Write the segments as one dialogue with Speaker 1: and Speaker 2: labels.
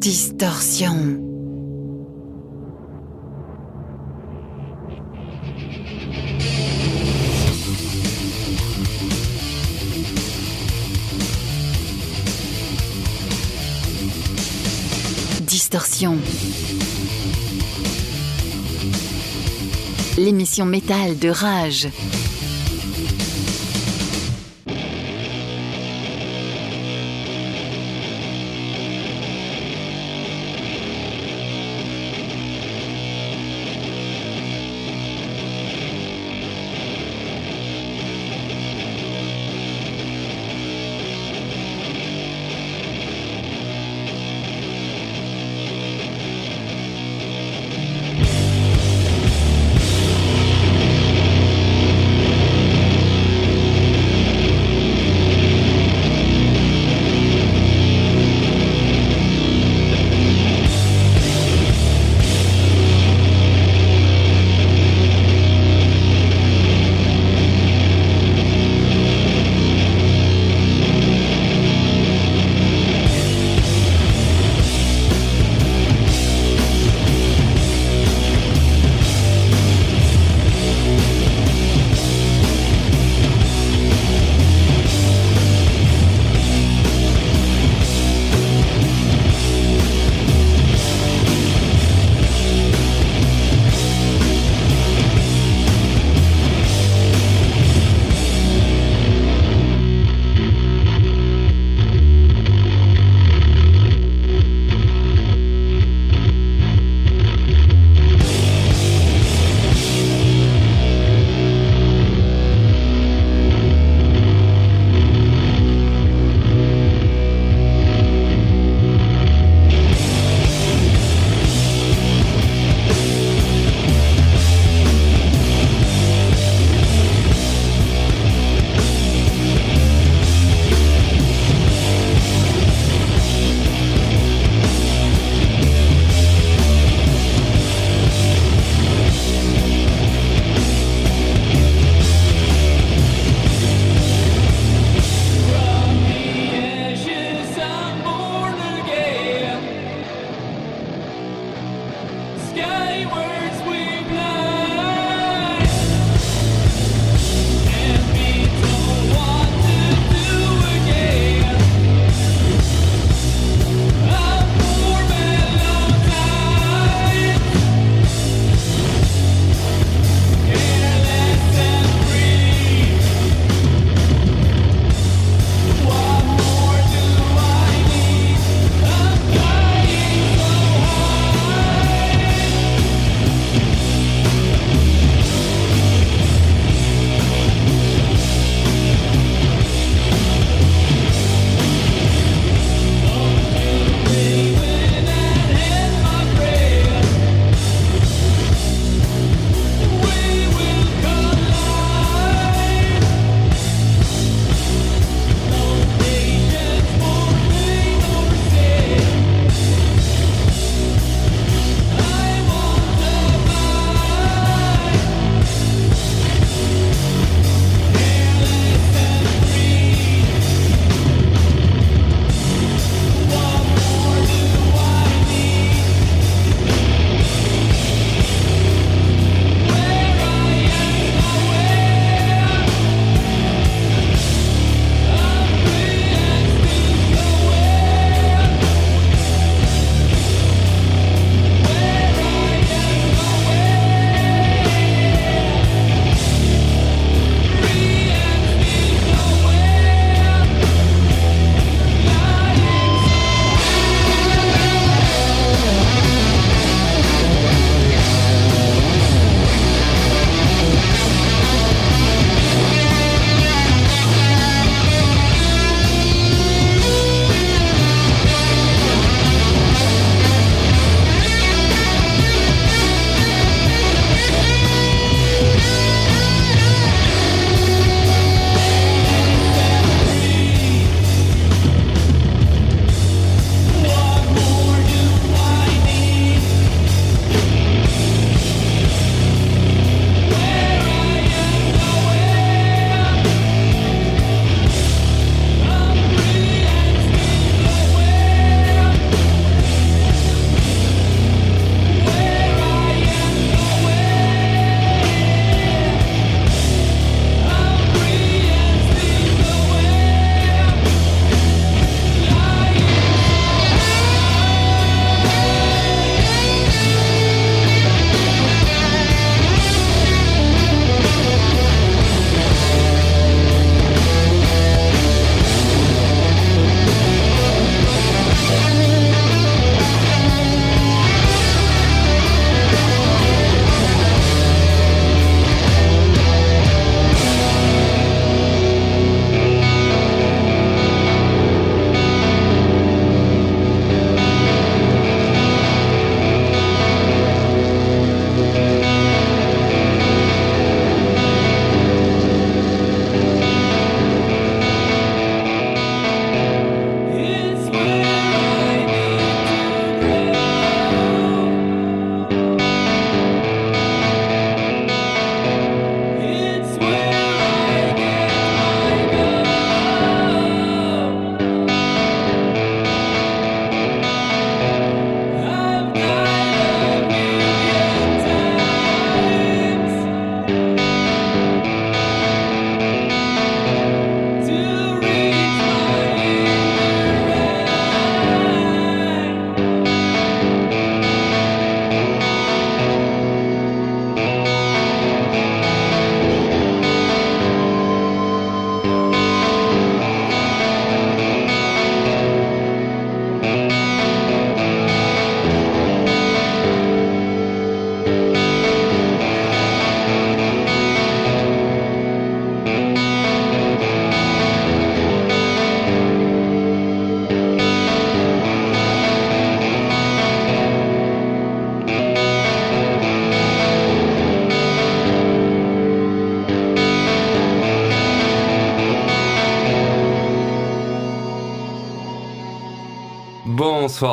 Speaker 1: Distorsion. Distorsion. L'émission métal de Rage.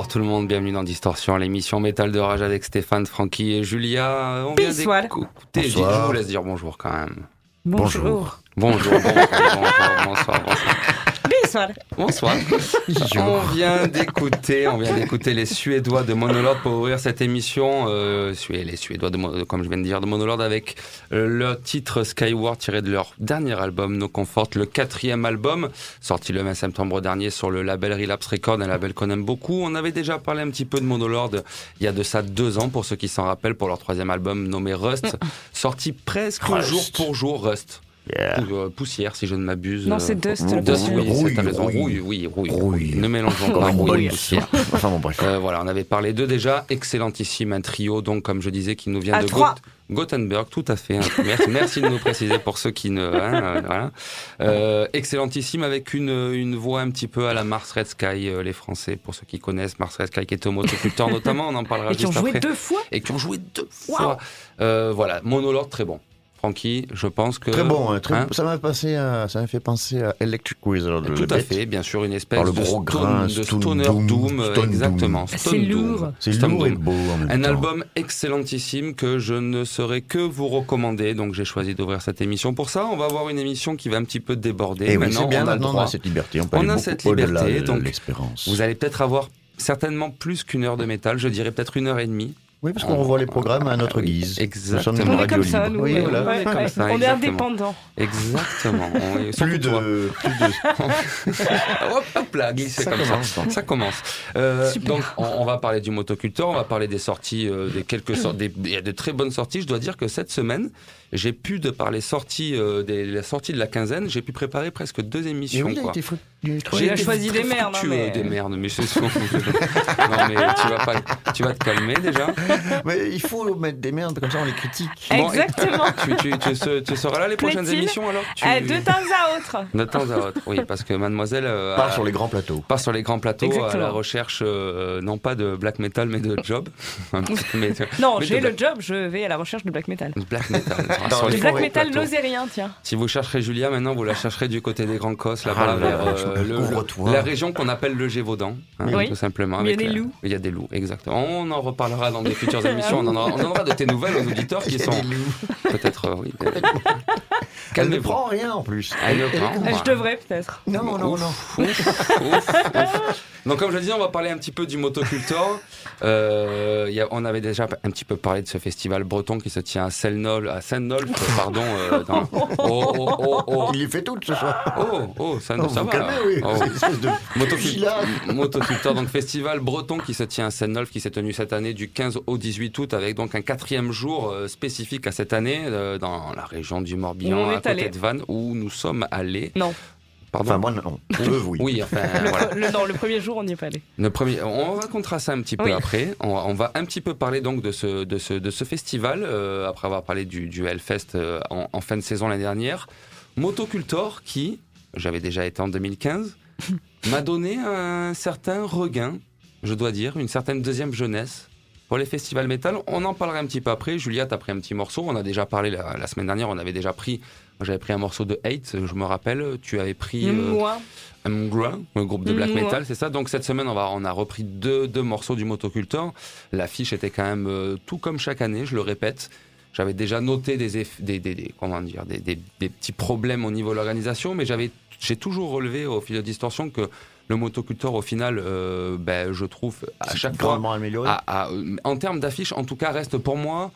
Speaker 2: Bonsoir tout le monde, bienvenue dans Distorsion, l'émission Métal de Rage avec Stéphane, Francky et Julia.
Speaker 3: On vient d'écouter,
Speaker 2: je vous laisse dire bonjour quand même.
Speaker 3: Bonjour.
Speaker 2: Bonjour, bonjour, bonjour, bonsoir, bonsoir.
Speaker 3: Bonsoir.
Speaker 2: Bonsoir. on vient d'écouter, on vient d'écouter les Suédois de Monolord pour ouvrir cette émission. Euh, les Suédois de, comme je viens de dire, de Monolord avec euh, leur titre Skyward tiré de leur dernier album No Comfort, le quatrième album sorti le 20 septembre dernier sur le label Relapse Record, un label qu'on aime beaucoup. On avait déjà parlé un petit peu de Monolord il y a de ça deux ans pour ceux qui s'en rappellent pour leur troisième album nommé Rust, sorti presque jour pour jour Rust. Euh, poussière, si je ne m'abuse.
Speaker 3: Non, c'est Dust.
Speaker 2: Dust, oui, t'as raison. Rouille, oui, rouille. Ne mélangeons pas rouille et poussière.
Speaker 4: enfin bon, bref.
Speaker 2: Euh, voilà, on avait parlé d'eux déjà. Excellentissime, un trio, donc, comme je disais, qui nous vient de Gothenburg, tout à fait. Hein. Merci, merci de nous préciser pour ceux qui ne. Hein, euh, voilà. euh, excellentissime avec une, une voix un petit peu à la Mars Red Sky, les Français, pour ceux qui connaissent Mars Red Sky, qui est au motoculteur notamment, on en parlera
Speaker 3: juste
Speaker 2: après.
Speaker 3: Et qui ont joué deux fois.
Speaker 2: Et qui ont joué deux fois. Euh, voilà, Monologue, très bon. Francky, je pense que
Speaker 4: très bon, hein, très hein ça m'a passé, ça m'a fait penser à Electric Wizard.
Speaker 2: Tout à fait, bien sûr, une espèce
Speaker 4: le
Speaker 2: de,
Speaker 4: gros grain,
Speaker 2: de stoner doom, exactement.
Speaker 3: C'est lourd,
Speaker 4: c'est lourd et beau. En même
Speaker 2: Un
Speaker 4: temps.
Speaker 2: album excellentissime que je ne saurais que vous recommander. Donc j'ai choisi d'ouvrir cette émission pour ça. On va avoir une émission qui va un petit peu déborder.
Speaker 4: Et
Speaker 2: maintenant,
Speaker 4: oui, bien,
Speaker 2: on a,
Speaker 4: maintenant on a cette liberté. On, peut
Speaker 2: on a cette liberté. Donc
Speaker 4: l'expérience.
Speaker 2: vous allez peut-être avoir certainement plus qu'une heure de métal. Je dirais peut-être une heure et demie.
Speaker 4: Oui, parce qu'on revoit les programmes à notre guise.
Speaker 2: Exactement.
Speaker 4: Nous sommes une
Speaker 3: on est comme ça, nous.
Speaker 4: Oui, voilà.
Speaker 3: ouais,
Speaker 2: Comme
Speaker 3: ouais.
Speaker 2: ça,
Speaker 3: on est
Speaker 2: exactement.
Speaker 3: indépendant.
Speaker 2: Exactement. On est- surtout
Speaker 4: Plus de, plus de.
Speaker 2: hop, hop là, glisser
Speaker 4: Ça
Speaker 2: comme
Speaker 4: commence,
Speaker 2: ça. Ça commence. Euh,
Speaker 3: Super.
Speaker 2: donc, on, on va parler du motoculteur, on va parler des sorties, euh, des quelques sorties. des- Il y a de très bonnes sorties. Je dois dire que cette semaine, j'ai pu, de par les sorties, euh, des les sorties de la quinzaine, j'ai pu préparer presque deux émissions.
Speaker 4: oui,
Speaker 2: quoi.
Speaker 3: J'ai choisi des merdes, hein,
Speaker 2: fructueux,
Speaker 3: mais-
Speaker 2: des merdes, mais c'est ce qu'on- Non, mais tu vas pas, tu vas te calmer déjà.
Speaker 4: Mais il faut mettre des merdes, comme ça on les critique.
Speaker 2: Bon,
Speaker 3: Exactement.
Speaker 2: Tu, tu, tu, se- tu seras là les prochaines émissions alors? tu...
Speaker 3: Euh, de temps à autre.
Speaker 2: De temps à autre, oui, parce que mademoiselle euh,
Speaker 4: Part
Speaker 2: a-
Speaker 4: sur les grands plateaux.
Speaker 2: part sur les grands plateaux à
Speaker 3: Exactement.
Speaker 2: la recherche, euh, non pas de black metal, mais de job. Mais-
Speaker 3: Non, j'ai
Speaker 2: de
Speaker 3: le job, je vais à la recherche de black metal.
Speaker 2: Black metal.
Speaker 4: Dans les
Speaker 3: black
Speaker 4: forêts
Speaker 3: metal tiens.
Speaker 2: Si vous chercherez Julia, maintenant vous la chercherez du côté des Grands Cosses, là-bas,
Speaker 4: Ah,
Speaker 2: vers euh, le- la région qu'on appelle le Gévaudan, hein,
Speaker 3: Oui.
Speaker 2: tout simplement.
Speaker 3: Il y a des
Speaker 2: la-
Speaker 3: loups.
Speaker 2: Il y a des loups, exactement. On en reparlera dans des futures émissions. On en aura, on en aura de tes nouvelles aux auditeurs qui sont peut-être, euh, oui.
Speaker 4: Elle ne
Speaker 2: Calmez-vous.
Speaker 4: prend rien en plus.
Speaker 2: Elle ne prend.
Speaker 3: Je devrais peut-être.
Speaker 4: Non, non, non.
Speaker 2: Donc comme je disais, on va parler un petit peu du motocultor. Euh, y a- on avait déjà un petit peu parlé de ce festival breton qui se tient à Selnol, à Saint-Nolf, pardon. euh, dans- Oh, oh, oh, oh,
Speaker 4: Il les fait toutes ce soir.
Speaker 2: oh, oh, ça,
Speaker 4: Oh,
Speaker 2: ça va.
Speaker 4: calmez, oui.
Speaker 2: Oh.
Speaker 4: De
Speaker 2: Motocul-
Speaker 4: fusillade.
Speaker 2: Motoculteur, donc festival breton qui se tient à Saint-Nolf, qui s'est tenu cette année du 15 au 18 août, avec donc un quatrième jour euh, spécifique à cette année euh, dans la région du Morbihan, à côté
Speaker 3: allé.
Speaker 2: de Vannes, où nous sommes allés.
Speaker 3: Non.
Speaker 2: Pardon.
Speaker 4: Enfin, moi, non. Eux, oui.
Speaker 2: oui, enfin,
Speaker 3: Le,
Speaker 2: voilà.
Speaker 3: le- non, le premier jour, on n'y est pas allé.
Speaker 2: Le premier, on racontera ça un petit peu
Speaker 3: Oui.
Speaker 2: après. On, on va un petit peu parler donc de ce, de ce, de ce festival, euh, après avoir parlé du, du Hellfest euh, en, en fin de saison l'année dernière. Motocultor, qui, j'avais déjà été en 2015, m'a donné un certain regain, je dois dire, une certaine deuxième jeunesse pour les festivals métal. On en parlera un petit peu après. Julia, t'as pris un petit morceau. On a déjà parlé la, la semaine dernière, on avait déjà pris, j'avais pris un morceau de Hate, je me rappelle. Tu avais pris... euh. Mgra, le groupe de black metal, c'est ça. Donc cette semaine, on, va, on a repris deux, deux morceaux du Motocultor. L'affiche était quand même euh, tout comme chaque année, je le répète. J'avais déjà noté des, eff- des, des, des- comment dire, des, des- des petits problèmes au niveau de l'organisation, mais j'avais, j'ai toujours relevé au fil de distorsion que le Motocultor, au final, euh, ben, je trouve à chaque fois,
Speaker 4: grandement amélioré.
Speaker 2: à- à- en termes d'affiche, en tout cas, reste pour moi,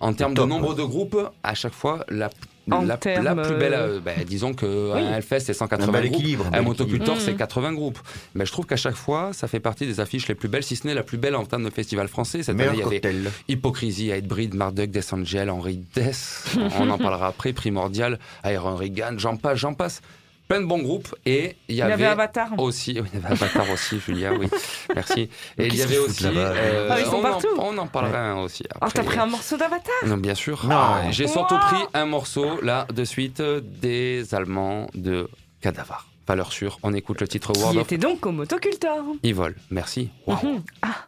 Speaker 2: en termes de nombre de groupes, à chaque fois, la,
Speaker 3: En
Speaker 2: la, plus belle,
Speaker 3: euh,
Speaker 2: euh, ben, disons que
Speaker 3: Oui.
Speaker 2: un Hellfest, c'est 180
Speaker 4: un bel
Speaker 2: groupes.
Speaker 4: équilibre.
Speaker 2: Un motocultor,
Speaker 3: Mhm.
Speaker 2: c'est 80 groupes. Mais je trouve qu'à chaque fois, ça fait partie des affiches les plus belles, si ce n'est la plus belle en termes de festival français. Cette année, il y avait. Hypocrisie, Hatebreed, Marduk, Death Angel, Henry Death. On en parlera après. Primordial, Iron Regan, j'en passe, j'en passe. Plein de bons groupes. Et il y
Speaker 3: Il y
Speaker 2: avait,
Speaker 3: Avatar.
Speaker 2: aussi, il y avait Avatar aussi, Julia, oui. Merci. Et il y avait aussi. euh,
Speaker 3: Ah, ils sont
Speaker 2: on,
Speaker 3: partout.
Speaker 2: en, on en parlera un aussi.
Speaker 3: Oh,
Speaker 2: Après.
Speaker 3: t'as pris un morceau d'Avatar?
Speaker 2: Non, bien sûr. Ah, J'ai surtout pris un morceau, là, de suite, des Allemands de Cadavar. Valeur sûre. On écoute le titre
Speaker 3: Qui
Speaker 2: World of
Speaker 3: était donc au motocultor.
Speaker 2: Evil. Merci. Wow.
Speaker 3: Ah.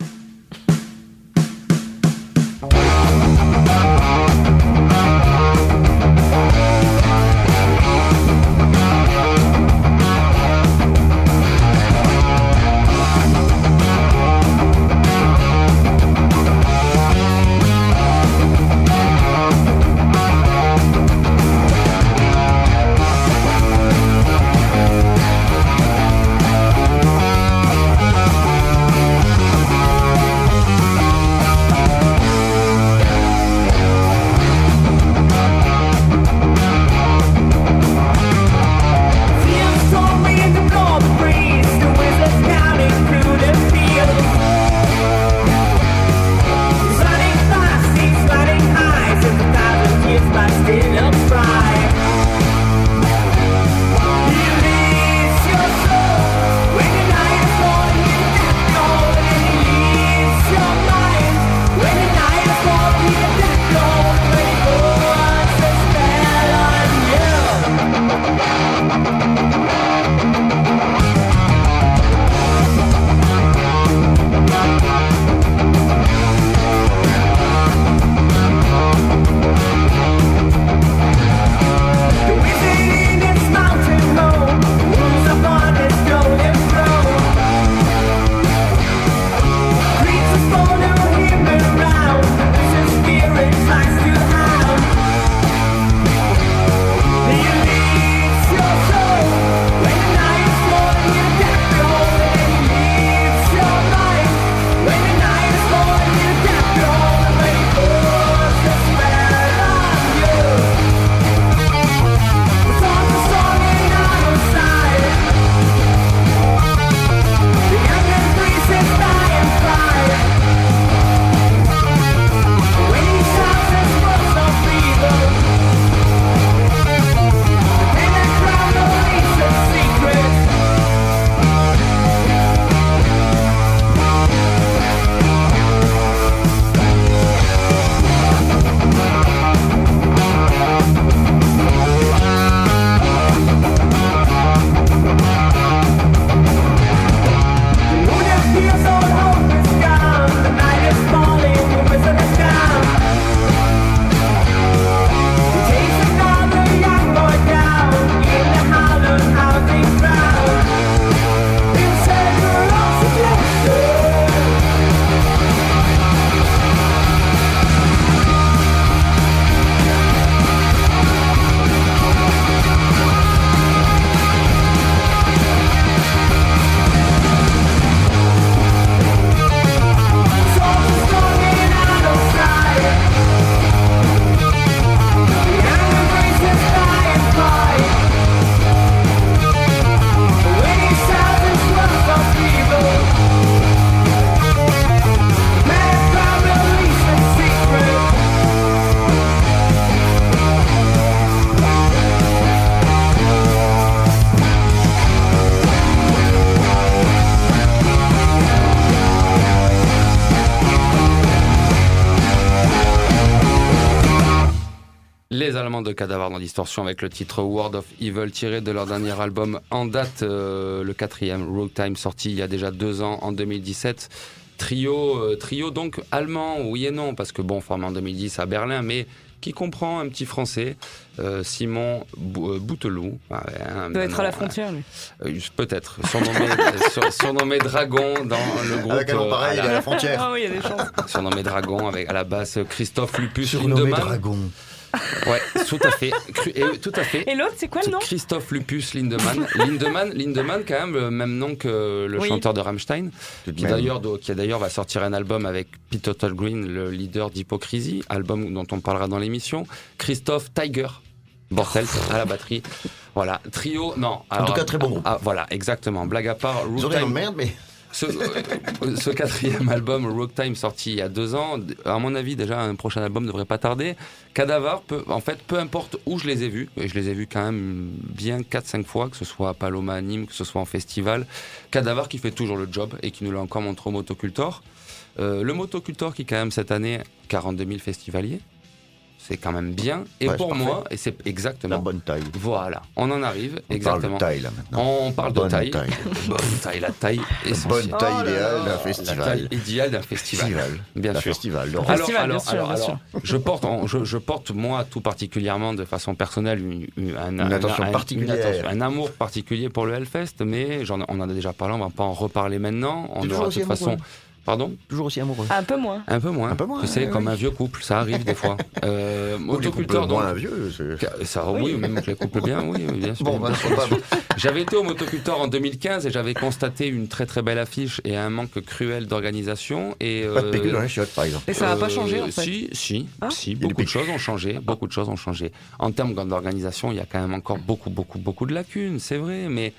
Speaker 2: Avec le titre World of Evil tiré de leur dernier album en date, euh, le quatrième, Road Time, sorti il y a déjà deux ans, en 2017. Trio, euh, trio donc allemand, oui et non, parce que bon, formé en 2010 à Berlin, mais qui comprend un petit français, euh, Simon Bou- Bouteloup. Ah ouais, hein,
Speaker 3: Il doit être à la frontière, lui.
Speaker 2: euh, Peut-être, surnommé, sur- surnommé Dragon dans le groupe.
Speaker 4: Avec un nom
Speaker 2: euh,
Speaker 4: pareil,
Speaker 2: à
Speaker 4: il est à
Speaker 2: la-
Speaker 4: la frontière.
Speaker 3: Ah oui, il y a des chances.
Speaker 2: surnommé Dragon avec à la basse Christophe Lupus
Speaker 4: Surnommé
Speaker 2: Lindemann.
Speaker 4: Dragon.
Speaker 2: Ouais, tout à fait. Cru- et, tout à fait.
Speaker 3: Et l'autre, c'est quoi le nom?
Speaker 2: Christophe Lupus Lindemann. Lindemann, Lindemann, quand même, le même nom que le
Speaker 3: Oui.
Speaker 2: chanteur de Rammstein, qui d'ailleurs, qui d'ailleurs va sortir un album avec Peter Todd Green, le leader d'Hypocrisie, album dont on parlera dans l'émission. Christophe Tiger. Bortel à la batterie. Voilà, trio, non.
Speaker 4: En tout cas, très bon groupe.
Speaker 2: Ah, voilà, exactement. Blague à part, Time-
Speaker 4: de merde, mais
Speaker 2: ce, euh, ce quatrième album, Rock Time, sorti il y a deux ans, à mon avis, déjà, un prochain album ne devrait pas tarder. Cadavar, en fait, peu importe où je les ai vus, et je les ai vus quand même bien 4-5 fois, que ce soit à Paloma à Nîmes, que ce soit en festival. Cadavar qui fait toujours le job et qui nous l'a encore montré au Motocultor. Euh, le Motocultor qui, quand même, cette année, 42 000 festivaliers. C'est quand même bien. Et
Speaker 4: Ouais,
Speaker 2: pour moi, et c'est
Speaker 4: la
Speaker 2: exactement.
Speaker 4: bonne taille.
Speaker 2: Voilà, on en arrive,
Speaker 4: On
Speaker 2: exactement.
Speaker 4: parle de taille, là, maintenant.
Speaker 2: On parle de taille.
Speaker 4: taille.
Speaker 2: Bonne taille, la taille
Speaker 4: La
Speaker 2: essentielle.
Speaker 4: bonne taille
Speaker 3: Oh
Speaker 4: idéale d'un
Speaker 2: La taille
Speaker 4: festival.
Speaker 2: idéale d'un festival.
Speaker 4: Festival.
Speaker 2: Bien sûr.
Speaker 4: festival.
Speaker 2: Alors,
Speaker 3: festival,
Speaker 2: alors,
Speaker 3: bien sûr,
Speaker 2: alors,
Speaker 3: bien
Speaker 2: alors, je porte, en- je, je porte moi tout particulièrement de façon personnelle une, une- un, un-
Speaker 4: attention
Speaker 2: un-
Speaker 4: particulière.
Speaker 2: attention, un amour particulier pour le Hellfest, mais j'en- on en a déjà parlé, on va pas en reparler maintenant. On aura de toute façon, pardon,
Speaker 4: Toujours aussi amoureux.
Speaker 3: Un peu moins.
Speaker 2: un peu moins.
Speaker 4: Un peu moins,
Speaker 2: Tu sais, comme
Speaker 4: oui.
Speaker 2: un vieux couple, ça arrive des fois. Euh,
Speaker 4: Ou
Speaker 2: motoculteur, donc.
Speaker 4: moins vieux. c'est-
Speaker 2: Ça, oui, même que les couples bien, oui, bien sûr.
Speaker 4: Bon, bah.
Speaker 2: J'avais été au motoculteur en 2015 et j'avais constaté une très très belle affiche et un manque cruel d'organisation. Et
Speaker 4: Pas de
Speaker 2: euh,
Speaker 4: PQ dans les chiottes, par exemple.
Speaker 3: Et ça n'a pas
Speaker 2: euh,
Speaker 3: changé, en fait.
Speaker 2: Si, si,
Speaker 3: Ah.
Speaker 2: si. Beaucoup de choses ont changé. Beaucoup de choses ont changé. En termes d'organisation, il y a quand même encore beaucoup, beaucoup, beaucoup de lacunes, c'est vrai. Mais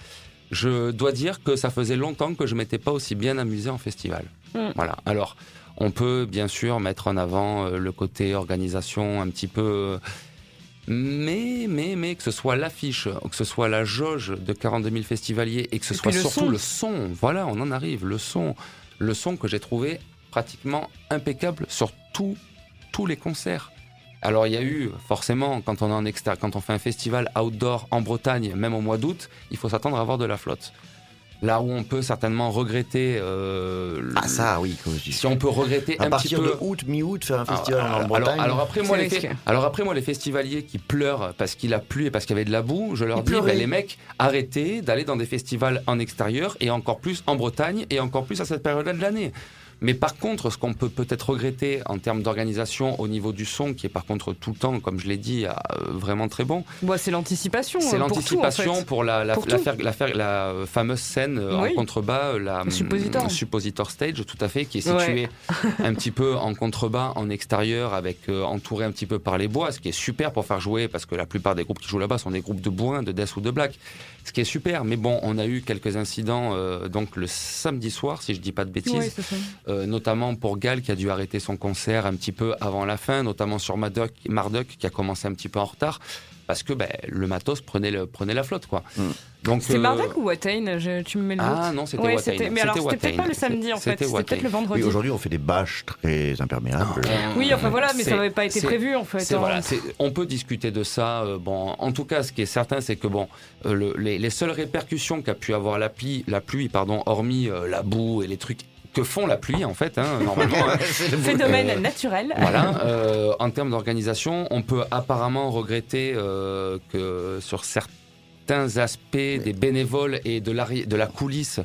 Speaker 2: je dois dire que ça faisait longtemps que je m'étais pas aussi bien amusé en festival.
Speaker 3: Mm.
Speaker 2: Voilà. Alors, on peut bien sûr mettre en avant euh, le côté organisation un petit peu. mais, mais, mais que ce soit l'affiche, que ce soit la jauge de 42 000 festivaliers et que ce
Speaker 3: Et
Speaker 2: soit
Speaker 3: le
Speaker 2: surtout
Speaker 3: son.
Speaker 2: le son. Voilà, on en arrive. Le son. Le son que j'ai trouvé pratiquement impeccable sur tous les concerts. Alors il y a eu forcément quand on est en extérieur, quand on fait un festival outdoor en Bretagne, même au mois d'août, il faut s'attendre à avoir de la flotte. Là où on peut certainement regretter, euh,
Speaker 4: Ah, ça, oui, comme je dis.
Speaker 2: si on peut regretter
Speaker 4: À
Speaker 2: un petit
Speaker 4: partir
Speaker 2: peu.
Speaker 4: de août, mi-août, faire un
Speaker 2: Ah,
Speaker 4: festival
Speaker 2: alors,
Speaker 4: en Bretagne.
Speaker 2: alors, alors après moi
Speaker 3: C'est
Speaker 2: les alors après moi les festivaliers qui pleurent parce qu'il a plu et parce qu'il y avait de la boue, je leur
Speaker 4: Ils
Speaker 2: dis ben, les mecs arrêtez d'aller dans des festivals en extérieur et encore plus en Bretagne et encore plus à cette période-là de l'année. Mais par contre, ce qu'on peut peut-être regretter en termes d'organisation au niveau du son, qui est par contre tout le temps, comme je l'ai dit, euh, vraiment très bon,
Speaker 3: Bon, c'est l'anticipation.
Speaker 2: c'est
Speaker 3: pour tout, en
Speaker 2: l'anticipation
Speaker 3: fait.
Speaker 2: pour, la, la,
Speaker 3: Pour
Speaker 2: la,
Speaker 3: tout.
Speaker 2: faire- la faire- la fameuse scène euh,
Speaker 3: Oui.
Speaker 2: en contrebas, euh, la suppositor stage, tout à fait, qui est
Speaker 3: Ouais.
Speaker 2: située un petit peu en contrebas, en extérieur, avec euh, entouré un petit peu par les bois, ce qui est super pour faire jouer, parce que la plupart des groupes qui jouent là-bas sont des groupes de bois, de death ou de black, ce qui est super. Mais bon, on a eu quelques incidents euh, donc le samedi soir, si je dis pas de bêtises,
Speaker 3: Ouais.
Speaker 2: Euh, notamment pour Gal qui a dû arrêter son concert un petit peu avant la fin, notamment sur Marduk, Marduk qui a commencé un petit peu en retard parce que ben, le matos prenait, le, prenait la flotte quoi.
Speaker 4: Mm.
Speaker 2: Donc
Speaker 3: C'était
Speaker 2: euh,
Speaker 3: Marduk ou Watain Je- Tu me mets le
Speaker 2: Ah non, c'était
Speaker 3: Ouais,
Speaker 2: Watain.
Speaker 3: Mais alors, c'était peut-être pas le samedi en fait.
Speaker 2: C'était
Speaker 3: peut-être le vendredi.
Speaker 4: Oui, aujourd'hui, on fait des bâches très imperméables.
Speaker 2: Euh,
Speaker 3: Oui, enfin voilà, mais ça n'avait pas été prévu en fait. hein.
Speaker 2: voilà, on peut discuter de ça. euh, bon, en tout cas, ce qui est certain, c'est que bon, euh, le- les, les seules répercussions qu'a pu avoir la pluie, la pluie, pardon, hormis euh, la boue et les trucs que font la pluie en fait, hein, normalement. hein.
Speaker 3: Phénomène
Speaker 2: Euh,
Speaker 3: naturel.
Speaker 2: Voilà. euh, en termes d'organisation, on peut apparemment regretter euh, que sur certains aspects des bénévoles et de, de la coulisse,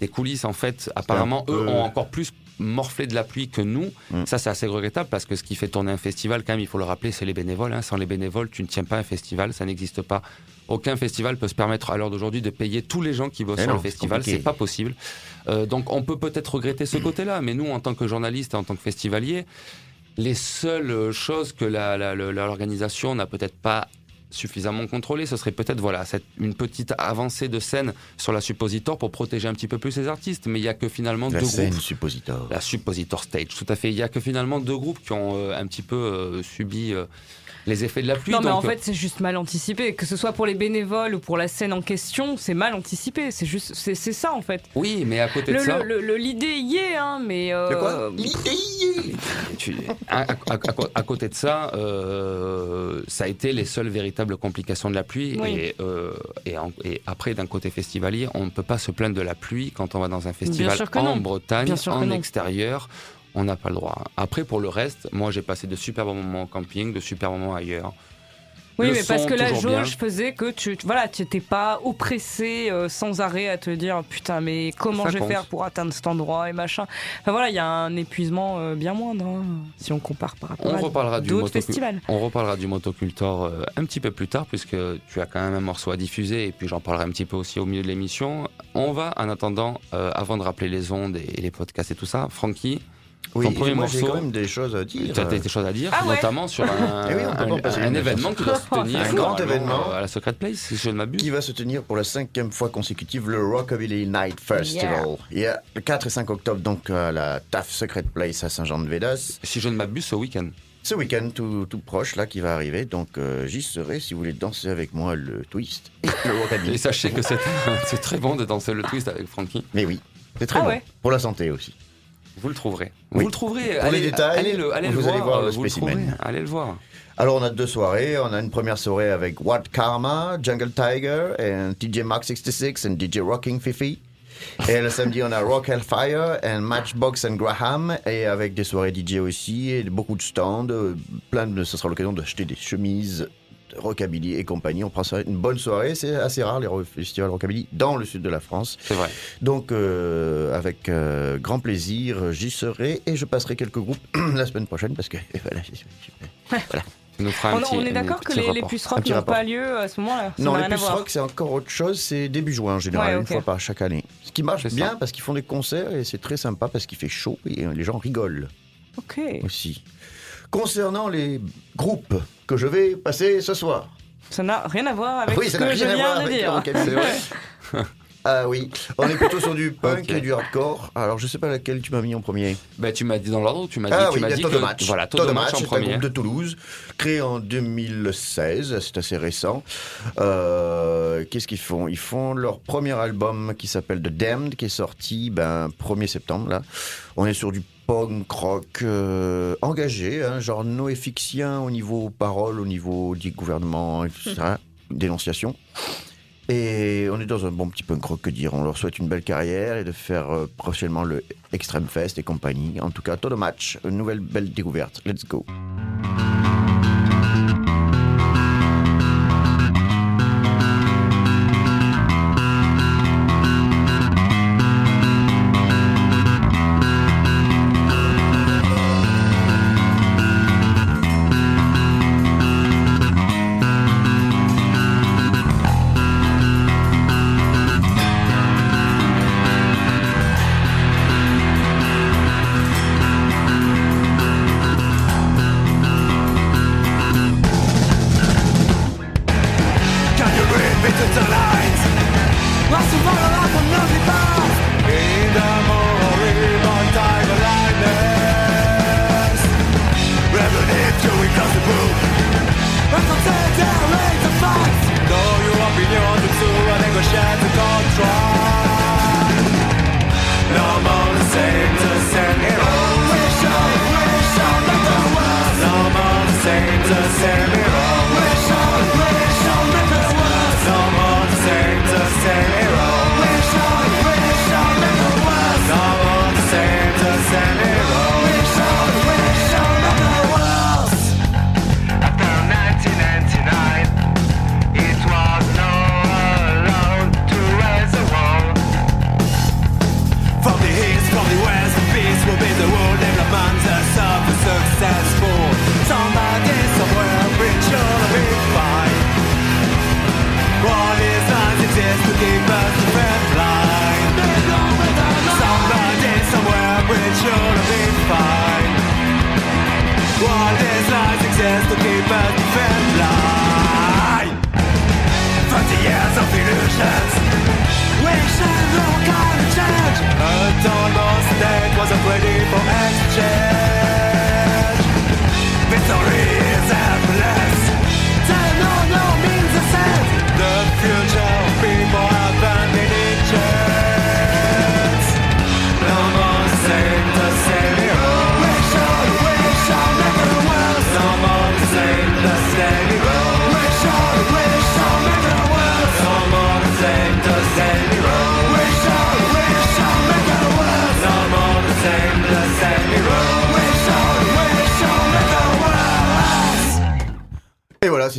Speaker 2: des coulisses en fait, apparemment eux ont encore plus morflé de la pluie que nous.
Speaker 4: Mm.
Speaker 2: Ça, c'est assez regrettable parce que ce qui fait tourner un festival, quand même, il faut le rappeler, c'est les bénévoles. hein. Sans les bénévoles, tu ne tiens pas un festival, ça n'existe pas. Aucun festival peut se permettre à l'heure d'aujourd'hui de payer tous les gens qui bossent
Speaker 4: Eh
Speaker 2: sur le festival. C'est pas possible. Euh, donc, on peut peut-être regretter ce côté-là, mais nous, en tant que journalistes en tant que festivaliers, les seules choses que la- la- l'organisation n'a peut-être pas suffisamment contrôlé, ce serait peut-être voilà cette, une petite avancée de scène sur la suppositor pour protéger un petit peu plus les artistes. Mais il y a que finalement
Speaker 4: La
Speaker 2: deux
Speaker 4: scène
Speaker 2: groupes.
Speaker 4: suppositoire.
Speaker 2: La suppositor stage, tout à fait. Il y a que finalement deux groupes qui ont euh, un petit peu euh, subi euh, les effets de la pluie.
Speaker 3: Non, mais
Speaker 2: donc,
Speaker 3: en fait, c'est juste mal anticipé. Que ce soit pour les bénévoles ou pour la scène en question, c'est mal anticipé. C'est juste, c'est c'est ça en fait.
Speaker 2: oui, mais à côté de ça,
Speaker 3: le- le- L'idée y est, hein, mais. euh,
Speaker 4: De quoi?
Speaker 2: Tu- à, à- à- à côté de ça, euh, ça a été les seules véritables complications de la pluie.
Speaker 3: Oui.
Speaker 2: Et, euh, et, en- et après, d'un côté festivalier, on ne peut pas se plaindre de la pluie quand on va dans un festival en
Speaker 3: non.
Speaker 2: Bretagne,
Speaker 3: Bien sûr que
Speaker 2: en
Speaker 3: non.
Speaker 2: On n'a pas le droit. Après, pour le reste, moi, j'ai passé de super bons moments au camping, de super moments ailleurs.
Speaker 3: Oui,
Speaker 2: Le
Speaker 3: mais parce que la
Speaker 2: toujours bien.
Speaker 3: jauge faisait que tu, voilà, tu n'étais pas oppressé euh, sans arrêt à te dire putain, mais comment
Speaker 2: Ça
Speaker 3: je vais
Speaker 2: compte.
Speaker 3: faire pour atteindre cet endroit et machin. Enfin voilà, il y a un épuisement euh, bien moindre hein, si on compare par rapport
Speaker 2: On
Speaker 3: à
Speaker 2: reparlera du
Speaker 3: d'autres festivals.
Speaker 2: On reparlera du motocultor euh, un petit peu plus tard, puisque tu as quand même un morceau à diffuser, et puis j'en parlerai un petit peu aussi au milieu de l'émission. On va, en attendant, avant de rappeler les ondes et les podcasts et tout ça, Francky,
Speaker 4: Oui,
Speaker 2: Ton premier
Speaker 4: moi j'ai
Speaker 2: morceau,
Speaker 4: quand même des choses à dire.
Speaker 2: tu as des choses à dire,
Speaker 3: Ah ouais
Speaker 2: notamment sur un,
Speaker 4: Eh oui,
Speaker 2: un- un événement que tu dois se tenir.
Speaker 4: Un grand événement.
Speaker 2: euh, À la Secret Place, si je ne m'abuse.
Speaker 4: qui va se tenir pour la cinquième fois consécutive le Rockabilly Night Festival. Il y a le 4 et 5 octobre donc à la TAF Secret Place à Saint-Jean-de-Védas.
Speaker 2: Si je ne m'abuse, ce week-end.
Speaker 4: Ce week-end tout, tout proche là qui va arriver, donc euh, j'y serai si vous voulez danser avec moi le twist et le
Speaker 2: Et sachez que c'est très bon de danser le twist avec Francky.
Speaker 4: Mais oui, c'est très
Speaker 3: Ah
Speaker 4: bon
Speaker 3: ouais.
Speaker 4: pour la santé aussi.
Speaker 2: Vous le trouverez.
Speaker 4: Oui.
Speaker 2: Vous le trouverez.
Speaker 4: Pour
Speaker 2: allez,
Speaker 4: les détails,
Speaker 2: allez le, allez le
Speaker 4: vous
Speaker 2: voir.
Speaker 4: allez voir le
Speaker 2: euh, vous le
Speaker 4: spécimen.
Speaker 2: Allez le voir.
Speaker 4: Alors on a deux soirées, on a une première soirée avec What Karma, Jungle Tiger et DJ Mark 66 et DJ Rocking Fifi. Et le samedi, on a Rock Hellfire et Matchbox and Graham, et avec des soirées DJ aussi, et beaucoup de stands, plein de, ce sera l'occasion d'acheter des chemises, rockabilly et compagnie. On prend ça une bonne soirée, c'est assez rare les festivals rockabilly dans le sud de la France.
Speaker 2: C'est vrai.
Speaker 4: Donc, euh, avec euh, grand plaisir, j'y serai et je passerai quelques groupes la semaine prochaine parce que voilà, j'y- j'y-
Speaker 2: Tu nous
Speaker 3: On,
Speaker 2: petit,
Speaker 3: on est d'accord que les, les puces rock n'ont pas lieu à ce moment-là.
Speaker 4: Non, les puces rock, c'est encore autre chose. C'est début juin en général,
Speaker 3: Ouais,
Speaker 4: une fois par chaque année. Ce qui marche
Speaker 2: C'est ça.
Speaker 4: bien parce qu'ils font des concerts et c'est très sympa parce qu'il fait chaud et les gens rigolent
Speaker 3: Ok.
Speaker 4: aussi. Concernant les groupes que je vais passer ce soir.
Speaker 3: Ça n'a rien à voir avec
Speaker 4: oui,
Speaker 3: ce
Speaker 4: ça n'a
Speaker 3: que je
Speaker 4: rien à voir
Speaker 3: viens de dire.
Speaker 4: Ah oui, on est plutôt sur du punk et du hardcore. Alors je sais pas laquelle tu m'as mis en premier.
Speaker 2: Bah, tu m'as dit dans l'ordre, tu m'as dit,
Speaker 4: Ah
Speaker 2: tu
Speaker 4: oui,
Speaker 2: m'as dit que
Speaker 4: Match.
Speaker 2: voilà, Todo
Speaker 4: Todo
Speaker 2: Match en
Speaker 4: c'est un
Speaker 2: premier.
Speaker 4: groupe de Toulouse, créé en 2016, c'est assez récent. Euh, Qu'est-ce qu'ils font? Ils font leur premier album qui s'appelle The Damned, qui est sorti ben 1er septembre. Là, on est sur du punk rock euh, engagé, hein, genre noéfixien au niveau parole, au niveau du gouvernement, etc. Dénonciation. Et on est dans un bon petit punk rock, que dire. On leur souhaite une belle carrière et de faire euh, prochainement le Extreme Fest et compagnie. En tout cas, tout le match, une nouvelle belle découverte. Let's go.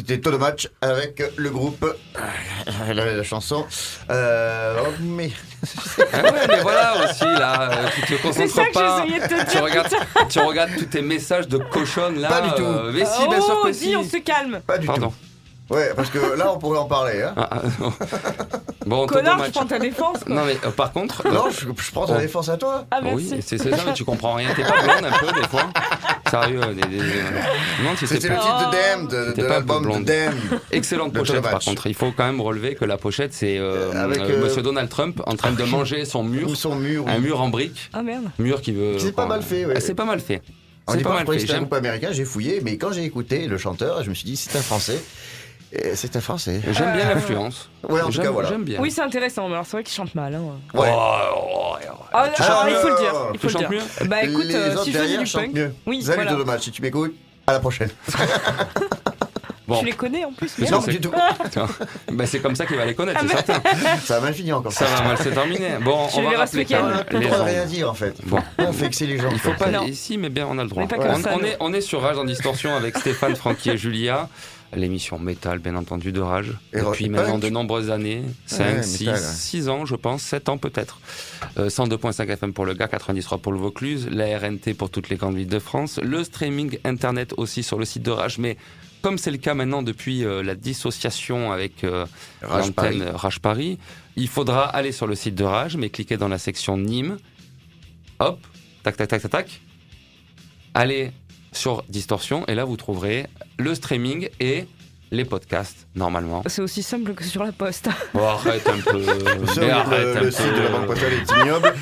Speaker 4: C'était Todo Match avec le groupe. euh, La, la chanson. Euh, oh, mais.
Speaker 2: Ah ouais, mais voilà aussi, là, euh, tu te
Speaker 3: C'est ça
Speaker 2: concentres
Speaker 3: que
Speaker 2: pas.
Speaker 3: de te
Speaker 2: Tu
Speaker 3: dire.
Speaker 2: regardes, tu regardes tous tes messages de cochonne là.
Speaker 4: Pas du tout.
Speaker 2: euh, mais si, bien sûr
Speaker 3: oh,
Speaker 2: que
Speaker 3: dis,
Speaker 2: si.
Speaker 3: on se calme.
Speaker 4: Pas du
Speaker 2: Pardon.
Speaker 4: tout. Ouais, parce que là, on pourrait en parler. Hein.
Speaker 2: Ah, ah, non. bon,
Speaker 3: Connard, je prends ta défense. Quoi.
Speaker 2: Non mais euh, par contre, euh,
Speaker 4: Non, je, je prends ta
Speaker 2: Oh.
Speaker 4: défense à toi.
Speaker 3: Ah,
Speaker 2: oui,
Speaker 3: merci.
Speaker 2: c'est c'est ça, mais tu comprends rien. T'es pas blonde un peu des fois Sérieux, des, des- des- non, si
Speaker 4: C'était
Speaker 2: c'est
Speaker 4: le titre de. Damned, de, de l'album de. Damned.
Speaker 2: Excellente
Speaker 4: Le
Speaker 2: pochette par contre. Il faut quand même relever que la pochette c'est euh,
Speaker 4: Euh, avec,
Speaker 2: euh,
Speaker 4: euh,
Speaker 2: Monsieur Donald Trump en train de manger son mur,
Speaker 4: Son mur.
Speaker 2: un mur en briques,
Speaker 3: Ah merde.
Speaker 2: mur qui veut.
Speaker 4: C'est pas mal fait, ouais.
Speaker 2: Ah, C'est pas mal fait.
Speaker 4: On
Speaker 2: C'est
Speaker 4: dit
Speaker 2: pas
Speaker 4: pas
Speaker 2: mal fait.
Speaker 4: un groupe américain, j'ai fouillé, mais quand j'ai écouté le chanteur, je me suis dit c'est un français. C'est un français.
Speaker 2: j'aime bien
Speaker 3: Euh,
Speaker 2: l'influence.
Speaker 4: Ouais, en tout cas, voilà.
Speaker 2: J'aime bien.
Speaker 3: Oui, c'est intéressant, mais alors c'est vrai qu'il chante mal. Hein.
Speaker 4: Ouais.
Speaker 2: Oh, oh, oh,
Speaker 3: Ah, alors, il faut le dire. Il faut le
Speaker 2: chantes
Speaker 3: dire.
Speaker 2: mieux
Speaker 3: Bah écoute,
Speaker 4: Les
Speaker 3: euh,
Speaker 4: autres
Speaker 3: si je faisais du punk.
Speaker 4: mieux.
Speaker 3: Oui,
Speaker 4: Salut
Speaker 3: voilà.
Speaker 4: Match, si tu m'écoutes, à la prochaine.
Speaker 2: Bon.
Speaker 3: Tu les connais en plus.
Speaker 2: Mais.
Speaker 4: Non, du tout.
Speaker 2: Ben, c'est comme ça qu'il va les connaître,
Speaker 3: Ah,
Speaker 2: c'est certain.
Speaker 4: Ça va mal finir encore.
Speaker 2: Ça va mal se terminer. Bon,
Speaker 3: Tu
Speaker 2: on
Speaker 3: les
Speaker 2: va rappeler
Speaker 4: On
Speaker 2: même
Speaker 4: n'a
Speaker 2: gens.
Speaker 4: rien dire en fait.
Speaker 2: Bon.
Speaker 4: On fait que c'est les gens.
Speaker 2: Il faut pas. Ici, mais bien, on a le droit.
Speaker 3: Pas
Speaker 2: on est sur Rage en distorsion avec Stéphane, Francky et Julia. L'émission métal, bien entendu, de Rage.
Speaker 4: Et
Speaker 2: Depuis maintenant de nombreuses années. 5,
Speaker 4: ouais,
Speaker 2: 6,
Speaker 4: métal, ouais.
Speaker 2: 6 ans, je pense. 7 ans peut-être. Euh, 102.5 FM pour le gars, 93 pour le Vaucluse. La RNT pour toutes les grandes villes de France. Le streaming internet aussi sur le site de Rage. Mais comme c'est le cas maintenant depuis euh, la dissociation avec euh, l'antenne Rage Paris, il faudra aller sur le site de Rage, mais cliquer dans la section Nîmes. Hop, tac, tac, tac, tac, tac. Allez sur Distorsion et là vous trouverez le streaming et les podcasts normalement.
Speaker 3: C'est aussi simple que sur la poste.
Speaker 2: Bon, arrête un peu. Mais
Speaker 4: le,
Speaker 2: arrête un
Speaker 4: le site de la Banque. Postale est ignoble.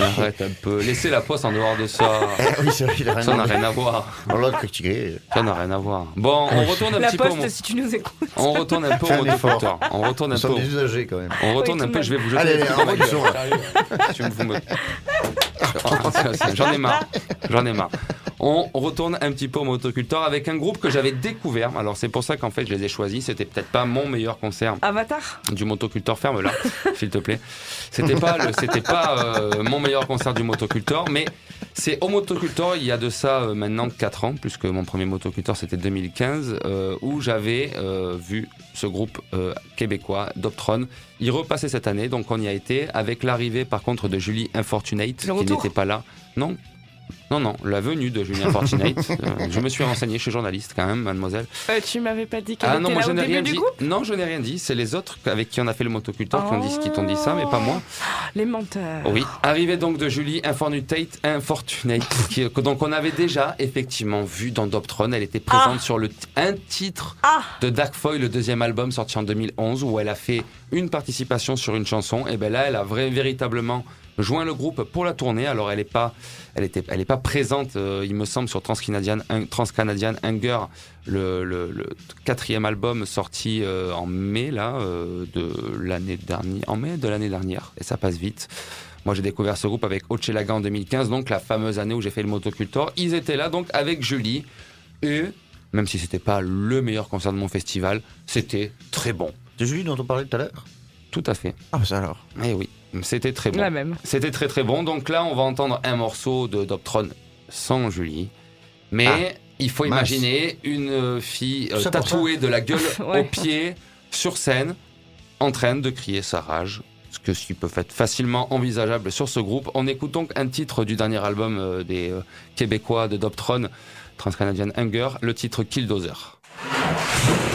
Speaker 2: Arrête un peu. Laissez la poste en dehors de ça.
Speaker 4: Eh oui, c'est vrai, il a
Speaker 2: Ça n'a
Speaker 4: rien
Speaker 2: à voir.
Speaker 4: On l'a critiqué.
Speaker 2: Ça n'a rien à voir. Bon, on retourne un
Speaker 3: La
Speaker 2: petit peu. au
Speaker 3: poste,
Speaker 2: mo-
Speaker 3: si tu nous écoutes.
Speaker 2: On retourne un peu au motoculteur. On retourne un
Speaker 4: Nous
Speaker 2: peu.
Speaker 4: des usagers quand même.
Speaker 2: On retourne
Speaker 3: Oui,
Speaker 2: un peu. Je vais vous jeter
Speaker 4: Allez, allez,
Speaker 2: J'en ai marre. J'en ai marre. On retourne un petit peu au motoculteur avec un groupe que j'avais découvert. Alors c'est pour ça qu'en fait je les ai choisis. C'était peut-être pas mon meilleur concert
Speaker 3: Avatar?
Speaker 2: Du motoculteur. Ferme là, s'il te plaît. C'était pas, le- c'était pas euh, mon meilleur concert du motoculteur, mais c'est au motoculteur il y a de ça euh, maintenant 4 ans, puisque mon premier motoculteur c'était 2015, euh, où j'avais euh, vu ce groupe québécois, Doptron. Il repassait cette année, donc on y a été, avec l'arrivée par contre de Julie Infortunate, qui n'était pas là. Non. Non, non, la venue de Julie Infortunate. Euh, je me suis renseigné chez journaliste quand même, mademoiselle.
Speaker 3: Euh, Tu m'avais pas dit qu'elle
Speaker 2: Ah
Speaker 3: était
Speaker 2: non, moi
Speaker 3: là
Speaker 2: je
Speaker 3: au
Speaker 2: n'ai
Speaker 3: début
Speaker 2: rien
Speaker 3: du
Speaker 2: dit.
Speaker 3: groupe
Speaker 2: Non, je n'ai rien dit. C'est les autres avec qui on a fait le motoculteur qui ont dit, qui t'ont dit ça, mais pas moi.
Speaker 3: Les menteurs.
Speaker 2: Oui. Arrivée donc de Julie Infortunate, Infortunate qui, que donc on avait déjà effectivement vu dans Doptron. Elle était présente
Speaker 3: Ah.
Speaker 2: sur le un titre
Speaker 3: Ah
Speaker 2: de Dark Foy, le deuxième album sorti en 2011, où elle a fait une participation sur une chanson. Et ben là, elle a vrai, véritablement joint le groupe pour la tournée. Alors elle est pas, elle était, elle est pas présente, euh, il me semble, sur Transcanadian, Transcanadian Hunger, le, le- le quatrième album sorti euh, en mai là euh, de l'année dernière, en mai de l'année dernière. Et ça passe vite. Moi, j'ai découvert ce groupe avec Ochelaga en 2015, donc la fameuse année où j'ai fait le motocultor. Ils étaient là donc avec Julie et même si c'était pas le meilleur concert de mon festival, c'était très bon.
Speaker 4: C'est Julie dont on parlait tout à l'heure?
Speaker 2: Tout à fait.
Speaker 4: Ah, bah ça alors.
Speaker 2: Eh oui, c'était très bon.
Speaker 3: La même.
Speaker 2: C'était très très bon. Donc là, on va entendre un morceau de Doptron sans Julie. Mais il faut
Speaker 4: mince.
Speaker 2: imaginer une fille euh, tatouée de la gueule
Speaker 3: Ouais.
Speaker 2: aux pieds sur scène en train de crier sa rage. Ce que ce qui peut être facilement envisageable sur ce groupe. On écoute donc un titre du dernier album euh, des euh, Québécois de Doptron, Transcanadian Hunger, le titre Killdozer.
Speaker 5: Killdozer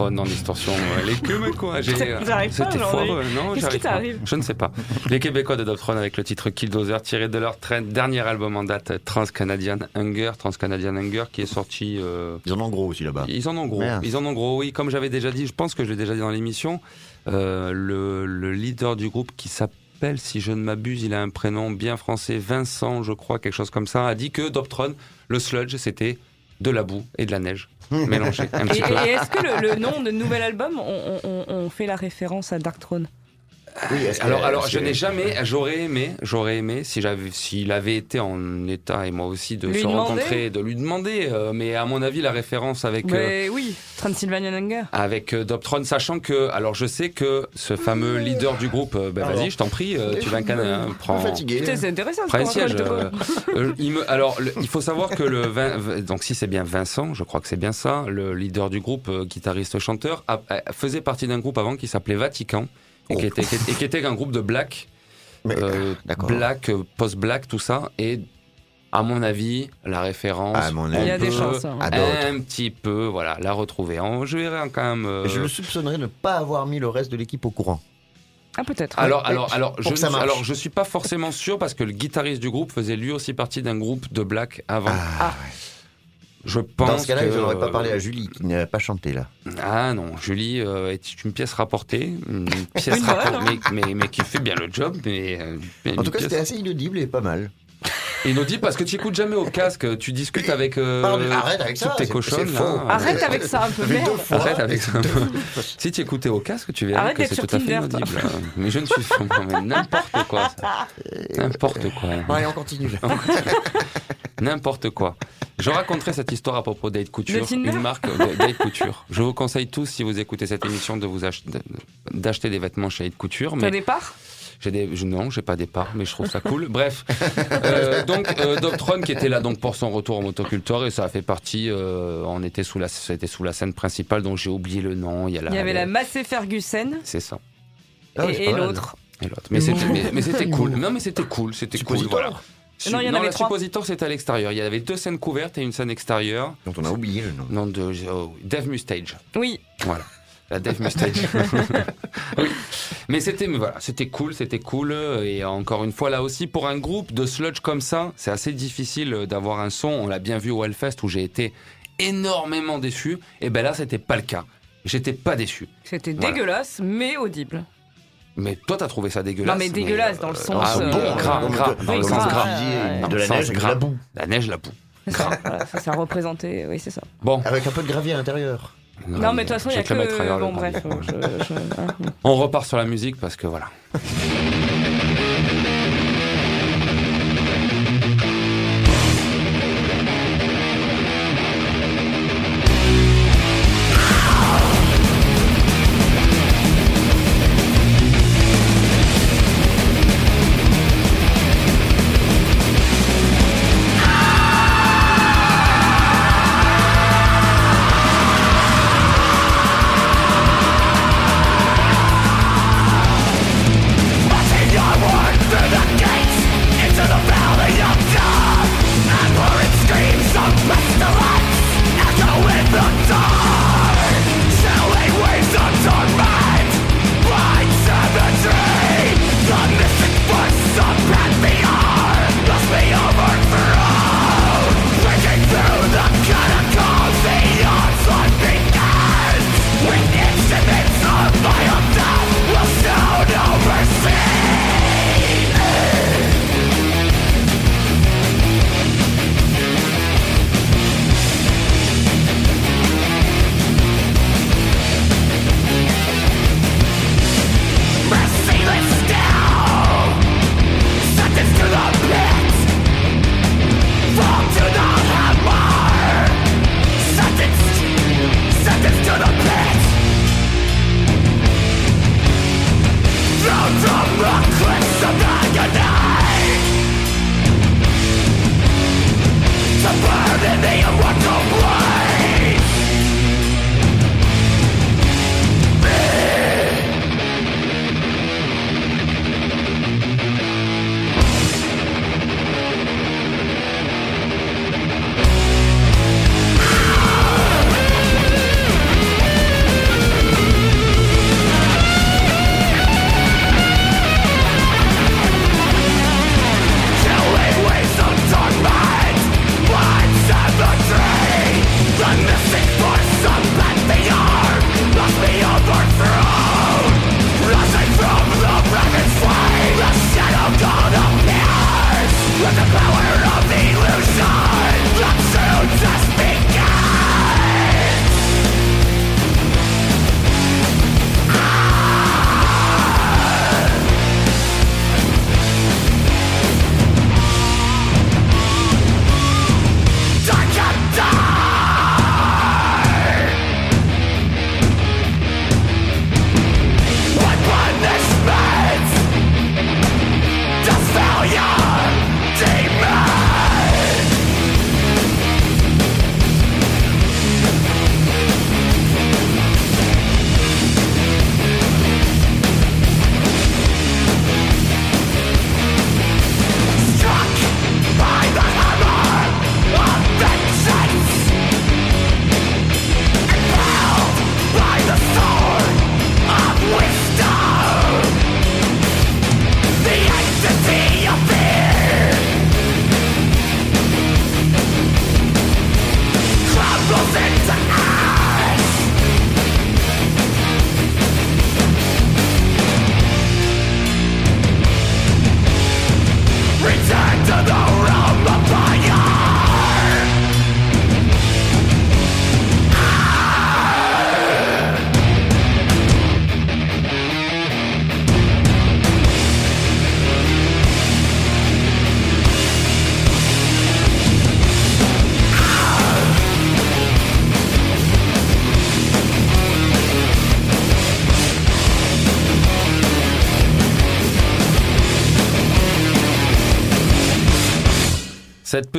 Speaker 2: En distorsion. Les Québécois, j'ai.
Speaker 3: J'arrive pas
Speaker 2: C'était foireux. Non,
Speaker 3: Qu'est-ce qui t'arrive
Speaker 2: Je ne sais pas. Les Québécois de Doptron avec le titre Killdozer tiré de leur train- dernier album en date Trans-Canadian Hunger. Trans-Canadian Hunger qui est sorti. euh,
Speaker 4: Ils en ont gros aussi là-bas.
Speaker 2: Ils en ont gros.
Speaker 4: Merde.
Speaker 2: Ils en ont gros, oui. Comme j'avais déjà dit, je pense que je l'ai déjà dit dans l'émission, euh, le, le leader du groupe qui s'appelle, si je ne m'abuse, il a un prénom bien français, Vincent, je crois, quelque chose comme ça, a dit que Doptron, le sludge, c'était de la boue et de la neige un
Speaker 3: Et,
Speaker 2: petit peu.
Speaker 3: et est-ce que le, le nom de nouvel album, on, on- on- on fait la référence à Dark Throne?
Speaker 4: Oui,
Speaker 2: Alors, alors, je n'ai jamais, j'aurais aimé, j'aurais aimé si j'avais, s'il avait été en état et moi aussi de
Speaker 3: Lui
Speaker 2: se
Speaker 3: demander
Speaker 2: rencontrer, de lui demander. euh, mais à mon avis, la référence avec euh,
Speaker 3: Mais oui, Transylvanian Hunger.
Speaker 2: avec euh, Doptron, sachant que, alors je sais que ce fameux leader du groupe, euh, ben, vas-y, je t'en prie, euh, tu vas hein,
Speaker 4: Un peu
Speaker 2: prends,
Speaker 4: fatigué.
Speaker 3: Putain, c'est intéressant.
Speaker 2: prends un siège. euh, euh, il me- alors, le- il faut savoir que le, vin- donc si c'est bien Vincent, je crois que c'est bien ça, le leader du groupe, euh, guitariste chanteur, a- a- faisait partie d'un groupe avant qui s'appelait Vatican et,
Speaker 4: Oh.
Speaker 2: qui était, qui était- et qui était un groupe de black,
Speaker 4: Mais,
Speaker 2: euh, black, euh, post-black, tout ça, et à mon avis, la référence,
Speaker 4: À mon
Speaker 2: on
Speaker 4: avis.
Speaker 3: Il y a des chances. hein.
Speaker 2: Un petit peu, voilà, la retrouver. Je verrai quand même. euh,
Speaker 4: Je le soupçonnerais de ne pas avoir mis le reste de l'équipe au courant.
Speaker 3: Ah, peut-être.
Speaker 2: Alors,
Speaker 4: Oui,
Speaker 2: alors, alors, je, alors, je suis pas forcément sûr parce que le guitariste du groupe faisait lui aussi partie d'un groupe de black avant.
Speaker 4: Ah,
Speaker 2: Je pense.
Speaker 4: Dans ce cas-là,
Speaker 2: que-
Speaker 4: je n'aurais pas parlé à Julie qui n'a pas chanté là.
Speaker 2: Ah non, Julie euh, est une pièce rapportée, une pièce rapportée, mais, mais, mais qui fait bien le job. Mais, euh,
Speaker 4: En tout cas,
Speaker 2: pièce-
Speaker 4: c'était assez inaudible et pas mal.
Speaker 2: Inaudible parce que tu écoutes jamais au casque, tu discutes avec euh,
Speaker 4: Pardon, arrête avec ça,
Speaker 2: toutes tes là.
Speaker 4: faux.
Speaker 3: Arrête avec ça un peu, merde.
Speaker 2: Arrête avec ça. si tu écoutais au casque, tu verrais
Speaker 3: Arrête
Speaker 2: que c'est tout à fait inaudible. Mais je ne suis non, mais n'importe quoi. ça. N'importe quoi.
Speaker 4: Bon, allez, on continue.
Speaker 2: N'importe quoi. Je raconterai cette histoire à propos d'Aide Couture, une marque de- d'Aide Couture. Je vous conseille tous, si vous écoutez cette émission, de vous d'acheter des vêtements chez Aide Couture.
Speaker 3: T'as
Speaker 2: Mais
Speaker 3: des parts?
Speaker 2: J'ai des, je- non, j'ai pas des parts, mais je trouve ça cool. Bref, Euh, donc euh, Doctron qui était là donc pour son retour au motoculteur et ça a fait partie. euh, on était sous la, c'était sous la scène principale dont j'ai oublié le nom. Il y a la,
Speaker 3: Il y avait la Massé Ferguson
Speaker 2: c'est ça.
Speaker 4: Ah ouais,
Speaker 3: et, l'autre.
Speaker 2: Et l'autre. Mais c'était, mais, mais c'était cool. Non, mais c'était cool. C'était cool. Voilà.
Speaker 3: Non, il y en avait
Speaker 2: la
Speaker 3: trois.
Speaker 2: suppositoire, c'était à l'extérieur. Il y avait deux scènes couvertes et une scène extérieure.
Speaker 4: Dont on a oublié le nom.
Speaker 2: Nom de oh, Dave Mustage.
Speaker 3: Oui,
Speaker 2: Voilà. La Dave Mustage. oui. Mais c'était, voilà, c'était cool, c'était cool. Et encore une fois, là aussi, pour un groupe de sludge comme ça, c'est assez difficile d'avoir un son. On l'a bien vu au Hellfest où j'ai été énormément déçu. Et ben là, c'était pas le cas. J'étais pas déçu.
Speaker 3: c'était
Speaker 2: Voilà.
Speaker 3: dégueulasse, mais audible.
Speaker 2: Mais toi, t'as trouvé ça dégueulasse.
Speaker 3: Non, mais dégueulasse dans le sens,
Speaker 2: Ah,
Speaker 3: euh,
Speaker 2: bon,
Speaker 3: euh,
Speaker 2: gras, Dans le sens gras.
Speaker 4: de
Speaker 2: le
Speaker 4: la
Speaker 2: sens
Speaker 4: neige
Speaker 2: gras.
Speaker 4: la boue.
Speaker 2: La neige, la boue.
Speaker 3: C'est ça, voilà, ça, ça représentait, oui, c'est ça.
Speaker 2: Bon.
Speaker 4: Avec un peu de gravier à l'intérieur.
Speaker 3: Non, mais de toute façon, il y a que. Bon, bref.
Speaker 2: gravier.
Speaker 3: je- je-.
Speaker 2: On repart sur la musique parce que voilà.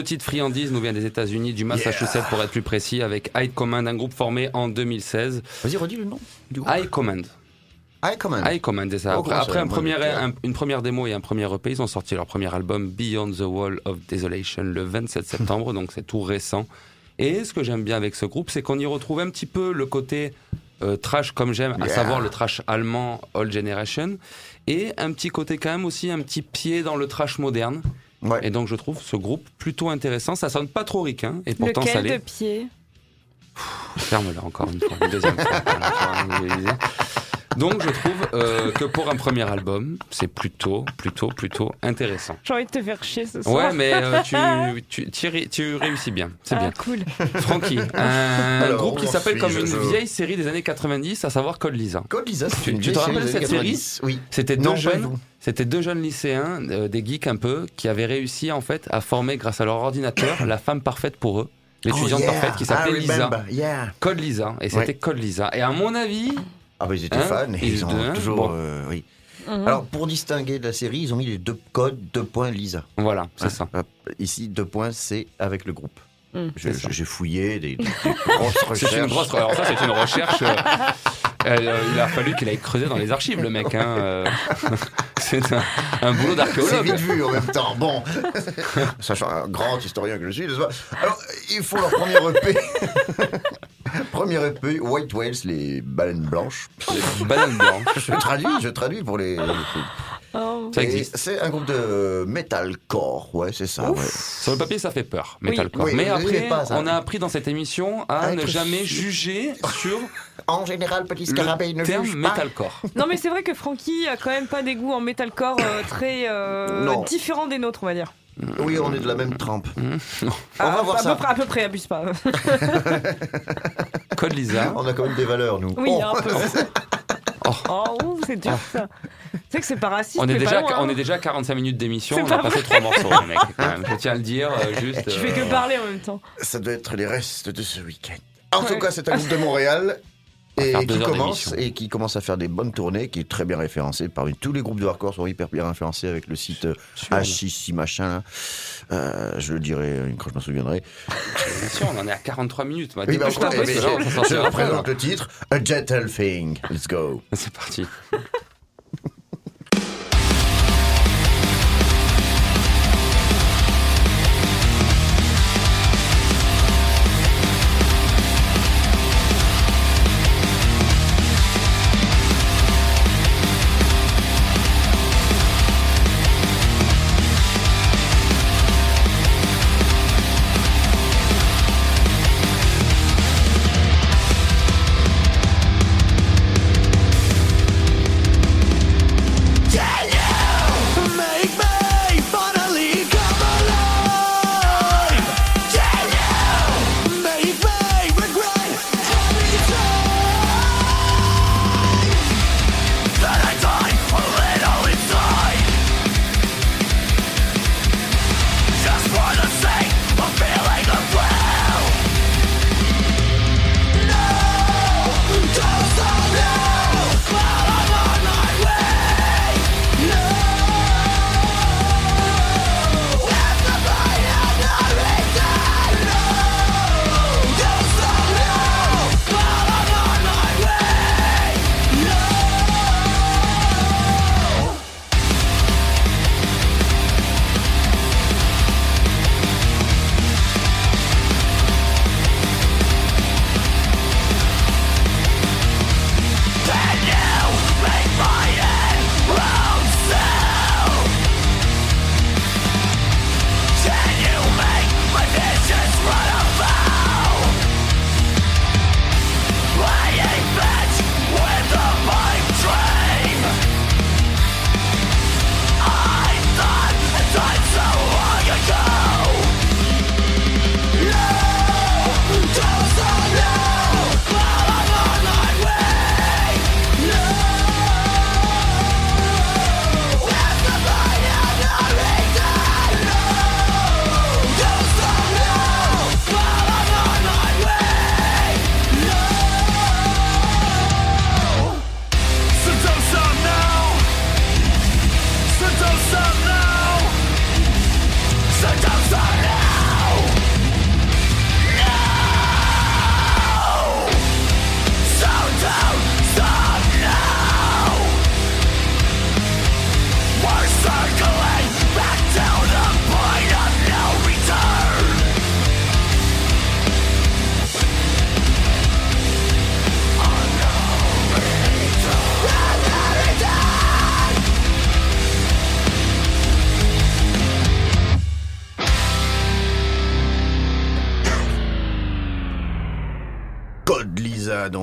Speaker 2: Petite friandise nous vient des États-Unis, du Massachusetts pour être plus précis, avec High Command, un groupe formé en 2016.
Speaker 4: Vas-y, redis le nom du groupe.
Speaker 2: High Command.
Speaker 4: High Command.
Speaker 2: High Command, c'est ça.
Speaker 4: Oh,
Speaker 2: Après, un premier- une première démo et un premier EP, ils ont sorti leur premier album Beyond the Wall of Desolation le 27 septembre, donc c'est tout récent. Et ce que j'aime bien avec ce groupe, c'est qu'on y retrouve un petit peu le côté euh, trash comme j'aime, à savoir le trash allemand Old Generation, et un petit côté quand même aussi, un petit pied dans le trash moderne.
Speaker 4: Ouais.
Speaker 2: Et donc je trouve ce groupe plutôt intéressant. Ça sonne pas trop ricain, et pourtant ça
Speaker 3: Lequel de
Speaker 2: l'est.
Speaker 3: pied?
Speaker 2: Ferme-la encore une fois, une deuxième fois. Donc je trouve euh, que pour un premier album, c'est plutôt, plutôt, plutôt intéressant.
Speaker 3: J'ai envie de te faire chier ce soir.
Speaker 2: Ouais, mais euh, tu, tu, tu, tu réussis bien, c'est
Speaker 3: ah,
Speaker 2: bien.
Speaker 3: cool.
Speaker 2: Francky, un
Speaker 4: Alors,
Speaker 2: groupe qui s'appelle comme une
Speaker 4: Je-
Speaker 2: vieille série des années 90, à savoir Code Lisa.
Speaker 4: Code Lisa, c'est une
Speaker 2: tu te
Speaker 4: série
Speaker 2: rappelles
Speaker 4: des années
Speaker 2: cette série
Speaker 4: 90. Oui.
Speaker 2: C'était deux jeunes, c'était deux jeunes lycéens, euh, des geeks un peu, qui avaient réussi en fait à former grâce à leur ordinateur la femme parfaite pour eux, l'étudiante
Speaker 4: Oh, yeah.
Speaker 2: parfaite qui s'appelait
Speaker 4: I
Speaker 2: Lisa.
Speaker 4: Yeah.
Speaker 2: Code Lisa, et c'était
Speaker 4: Ouais.
Speaker 2: Code Lisa. Et à mon avis,
Speaker 4: Ah bah ils étaient
Speaker 2: Hein
Speaker 4: fans et
Speaker 2: Ils
Speaker 4: ils ont
Speaker 2: deux,
Speaker 4: toujours...
Speaker 2: bon.
Speaker 4: euh, oui.
Speaker 3: Mhm.
Speaker 4: Alors pour distinguer de la série, ils ont mis les deux codes, deux points Lisa.
Speaker 2: voilà, c'est
Speaker 4: Hein,
Speaker 2: ça.
Speaker 4: hop, Ici, deux points, c'est avec le groupe.
Speaker 2: C'est ça.
Speaker 4: J'ai fouillé des, des- grosses recherches.
Speaker 2: C'est une grosse. Alors ça, c'est une recherche. euh, euh, il a fallu qu'il aille creuser dans les archives, le mec. Hein, euh. c'est un, un boulot
Speaker 4: C'est
Speaker 2: d'archéologue.
Speaker 4: vite vu en même temps. Bon, sachant un grand historien que je suis, Alors, ils font leur premier EP. premier EP, White Whales, les baleines blanches.
Speaker 2: Les bananes blanches.
Speaker 4: Je traduis, je traduis pour les.
Speaker 3: Oh.
Speaker 2: Ça existe.
Speaker 4: C'est un groupe de metalcore, ouais, c'est ça. Ouais.
Speaker 2: Sur le papier, ça fait peur, metalcore.
Speaker 4: Oui,
Speaker 2: Mais
Speaker 4: oui,
Speaker 2: après,
Speaker 4: pas
Speaker 2: on a appris dans cette émission à ne jamais juger sur
Speaker 4: En général, petit scarabée ne
Speaker 2: le terme
Speaker 4: juge pas.
Speaker 2: metalcore.
Speaker 3: Non mais c'est vrai que Francky a quand même pas des goûts en metalcore euh, très euh, différents des nôtres on va dire.
Speaker 4: Oui, on est de la même trempe.
Speaker 2: Mmh.
Speaker 4: On
Speaker 3: Ah,
Speaker 4: va voir
Speaker 3: à
Speaker 4: ça.
Speaker 3: Peu près, à peu près, abuse pas.
Speaker 2: Code Lisa.
Speaker 4: On a quand même des valeurs, nous.
Speaker 3: Oui,
Speaker 4: Oh.
Speaker 3: un peu.
Speaker 2: Oh.
Speaker 3: Oh, ouh, c'est dur ça. C'est que c'est pas raciste.
Speaker 2: On est, déjà,
Speaker 3: pas loin,
Speaker 2: on
Speaker 3: hein.
Speaker 2: est déjà à 45 minutes d'émission, on a
Speaker 3: pas
Speaker 2: passé trois morceaux, les mecs. quand même. Je tiens à le dire, euh, juste.
Speaker 3: Tu fais
Speaker 2: euh,
Speaker 3: que parler en même temps.
Speaker 4: Ça doit être les restes de ce week-end. En
Speaker 3: Ouais.
Speaker 4: tout cas, c'est un groupe de Montréal. Et qui, commence, et qui commence à faire des bonnes tournées, qui est très bien référencé. Parmi tous les groupes de hardcore sont hyper bien référencés avec le site euh,
Speaker 2: sûr,
Speaker 4: H6 machin. Là. Euh, je le dirai euh, quand je m'en souviendrai.
Speaker 2: Bien sûr, on en est à 43 minutes. Bah,
Speaker 4: Oui, bah, je- je
Speaker 2: pas,
Speaker 4: représente le titre A Gentle Thing. Let's go.
Speaker 2: C'est parti.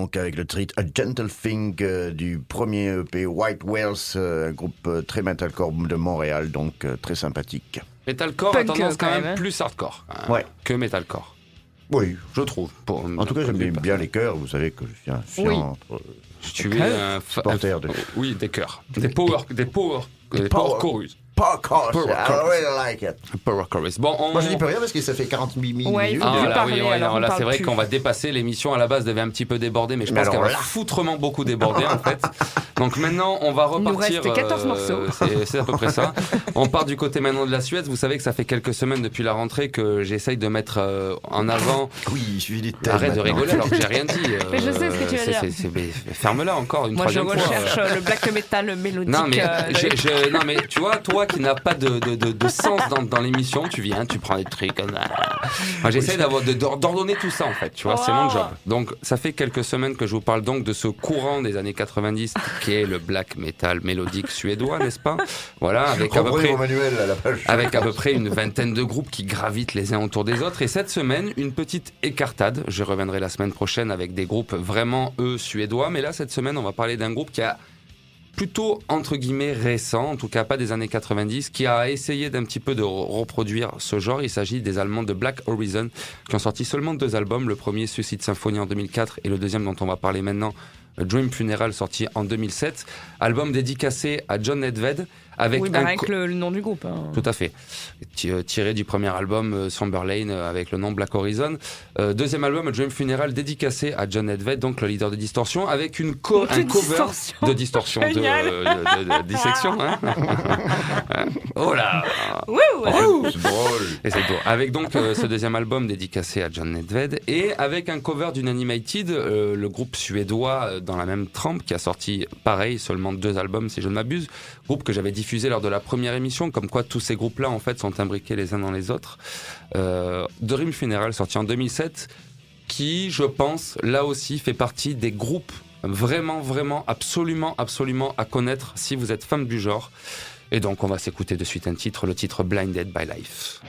Speaker 4: Donc avec le titre A Gentle Thing euh, du premier EP White Whales, euh, un groupe euh, très metalcore de Montréal, donc euh, très sympathique.
Speaker 2: Metalcore a
Speaker 3: Punk,
Speaker 2: tendance
Speaker 3: euh,
Speaker 2: quand
Speaker 3: quand
Speaker 2: même
Speaker 3: même, hein.
Speaker 2: plus hardcore hein,
Speaker 4: Ouais.
Speaker 2: que metalcore,
Speaker 4: Oui.
Speaker 2: je trouve. Pour-
Speaker 4: En tout cas, j'aime bien les chœurs. Vous savez que je suis un
Speaker 3: Oui.
Speaker 4: fiantre.
Speaker 2: Je suis
Speaker 3: Des
Speaker 2: un
Speaker 4: Supporter de-
Speaker 2: Oui, des chœurs. Des power, des power, des
Speaker 4: power-
Speaker 2: power chorus. Power
Speaker 4: I
Speaker 2: chorus.
Speaker 4: really like it.
Speaker 2: Power chorus. Bon, on...
Speaker 4: Moi, je dis pas rien parce que ça fait 48 minutes.
Speaker 3: Ouais, il faut
Speaker 2: Ah,
Speaker 3: plus
Speaker 2: là,
Speaker 3: parler,
Speaker 2: oui, ouais,
Speaker 3: alors
Speaker 2: là, c'est vrai qu'on va dépasser. L'émission à la base devait un petit peu déborder, mais je
Speaker 4: Mais
Speaker 2: pense qu'elle va foutrement beaucoup déborder en fait. Donc maintenant, on va
Speaker 3: Il nous
Speaker 2: repartir.
Speaker 3: reste 14
Speaker 2: euh,
Speaker 3: morceaux.
Speaker 2: c'est- à peu près ça. On part du côté maintenant de la Suède. Vous savez que ça fait quelques semaines depuis la rentrée que j'essaye de mettre euh, en avant.
Speaker 4: Oui, suffit des thèmes
Speaker 2: Arrête de
Speaker 4: maintenant.
Speaker 2: rigoler alors que j'ai rien dit. euh,
Speaker 3: Mais je sais ce que tu vas dire.
Speaker 2: Ferme-la encore une
Speaker 3: Moi, je
Speaker 2: troisième fois.
Speaker 3: recherche euh, le black metal mélodique.
Speaker 2: Non mais,
Speaker 3: euh,
Speaker 2: je- non mais tu vois, toi qui n'as pas de, de, de, de sens dans, dans l'émission, tu viens, tu prends des trucs comme ça. Moi j'essaie d'avoir d'ordonner tout ça en fait, tu vois, c'est mon
Speaker 3: Wow.
Speaker 2: job. Donc ça fait quelques semaines que je vous parle donc de ce courant des années 90 qui est le black metal mélodique suédois, n'est-ce pas? Voilà, avec à peu près
Speaker 4: manuel à la page.
Speaker 2: avec à peu près une vingtaine de groupes qui gravitent les uns autour des autres. Et cette semaine, une petite écartade. Je reviendrai la semaine prochaine avec des groupes vraiment, eux, suédois. Mais là, cette semaine, on va parler d'un groupe qui a plutôt, entre guillemets, récent, en tout cas pas des années 90, qui a essayé d'un petit peu de re- reproduire ce genre. Il s'agit des Allemands de Black Horizon, qui ont sorti seulement deux albums. Le premier, Suicide Symphony en 2004, et le deuxième dont on va parler maintenant, Dream Funeral, sorti en 2007. Album dédicacé à John Nedved, avec
Speaker 3: Oui, bah,
Speaker 2: un
Speaker 3: avec
Speaker 2: co-
Speaker 3: le, le nom du groupe. hein.
Speaker 2: tout à fait. Euh, Tiré du premier album euh, Somber Lane euh, avec le nom Black Horizon. Euh, deuxième album Dream Funeral dédicacé à John Edved, donc le leader de Distortion, avec une co
Speaker 3: De
Speaker 2: un cover
Speaker 3: Distortion.
Speaker 2: de Distortion, de,
Speaker 3: Génial.
Speaker 2: euh, de- de- de dissection. Hein oh là
Speaker 3: Wouh
Speaker 4: C'est drôle.
Speaker 2: et c'est beau. Avec donc euh, ce deuxième album dédicacé à John Nedved et avec un cover d'Unanimated, euh, le groupe suédois dans la même trempe qui a sorti pareil seulement deux albums si je ne m'abuse, groupe que j'avais lors de la première émission, comme quoi tous ces groupes-là en fait sont imbriqués les uns dans les autres. Euh, Dream Funeral sorti en 2007, qui je pense là aussi fait partie des groupes vraiment vraiment absolument absolument à connaître si vous êtes fan du genre. Et donc on va s'écouter de suite un titre, le titre Blinded by Life.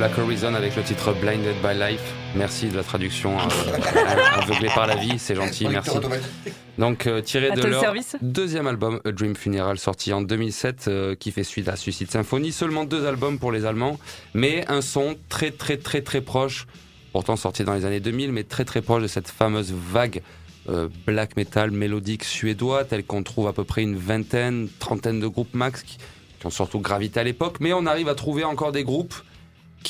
Speaker 2: Black Horizon avec le titre Blinded by Life. Merci de la traduction euh, aveuglé par la vie, c'est gentil, merci. Donc euh, tiré de leur
Speaker 3: service.
Speaker 2: deuxième album A Dream Funeral sorti en 2007 euh, qui fait suite à Suicide Symphony. Seulement deux albums pour les Allemands, mais un son très très très très proche, pourtant sorti dans les années 2000, mais très très proche de cette fameuse vague euh, black metal mélodique suédois tel qu'on trouve à peu près une vingtaine, trentaine de groupes max qui, qui ont surtout gravité à l'époque, mais on arrive à trouver encore des groupes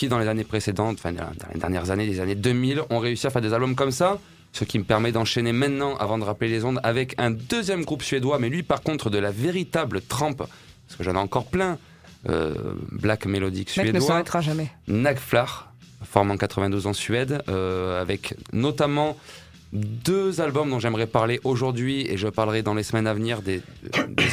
Speaker 2: qui dans les années précédentes, enfin dans les dernières années, les années 2000, ont réussi à faire des albums comme ça. Ce qui me permet d'enchaîner maintenant, avant de rappeler les ondes, avec un deuxième groupe suédois, mais lui par contre de la véritable trempe, parce que j'en ai encore plein, euh, black mélodique
Speaker 3: Le mec ne
Speaker 2: suédois.
Speaker 3: s'arrêtera jamais.
Speaker 2: Nagflar, formé en 92 en Suède, euh, avec notamment deux albums dont j'aimerais parler aujourd'hui et je parlerai dans les semaines à venir des,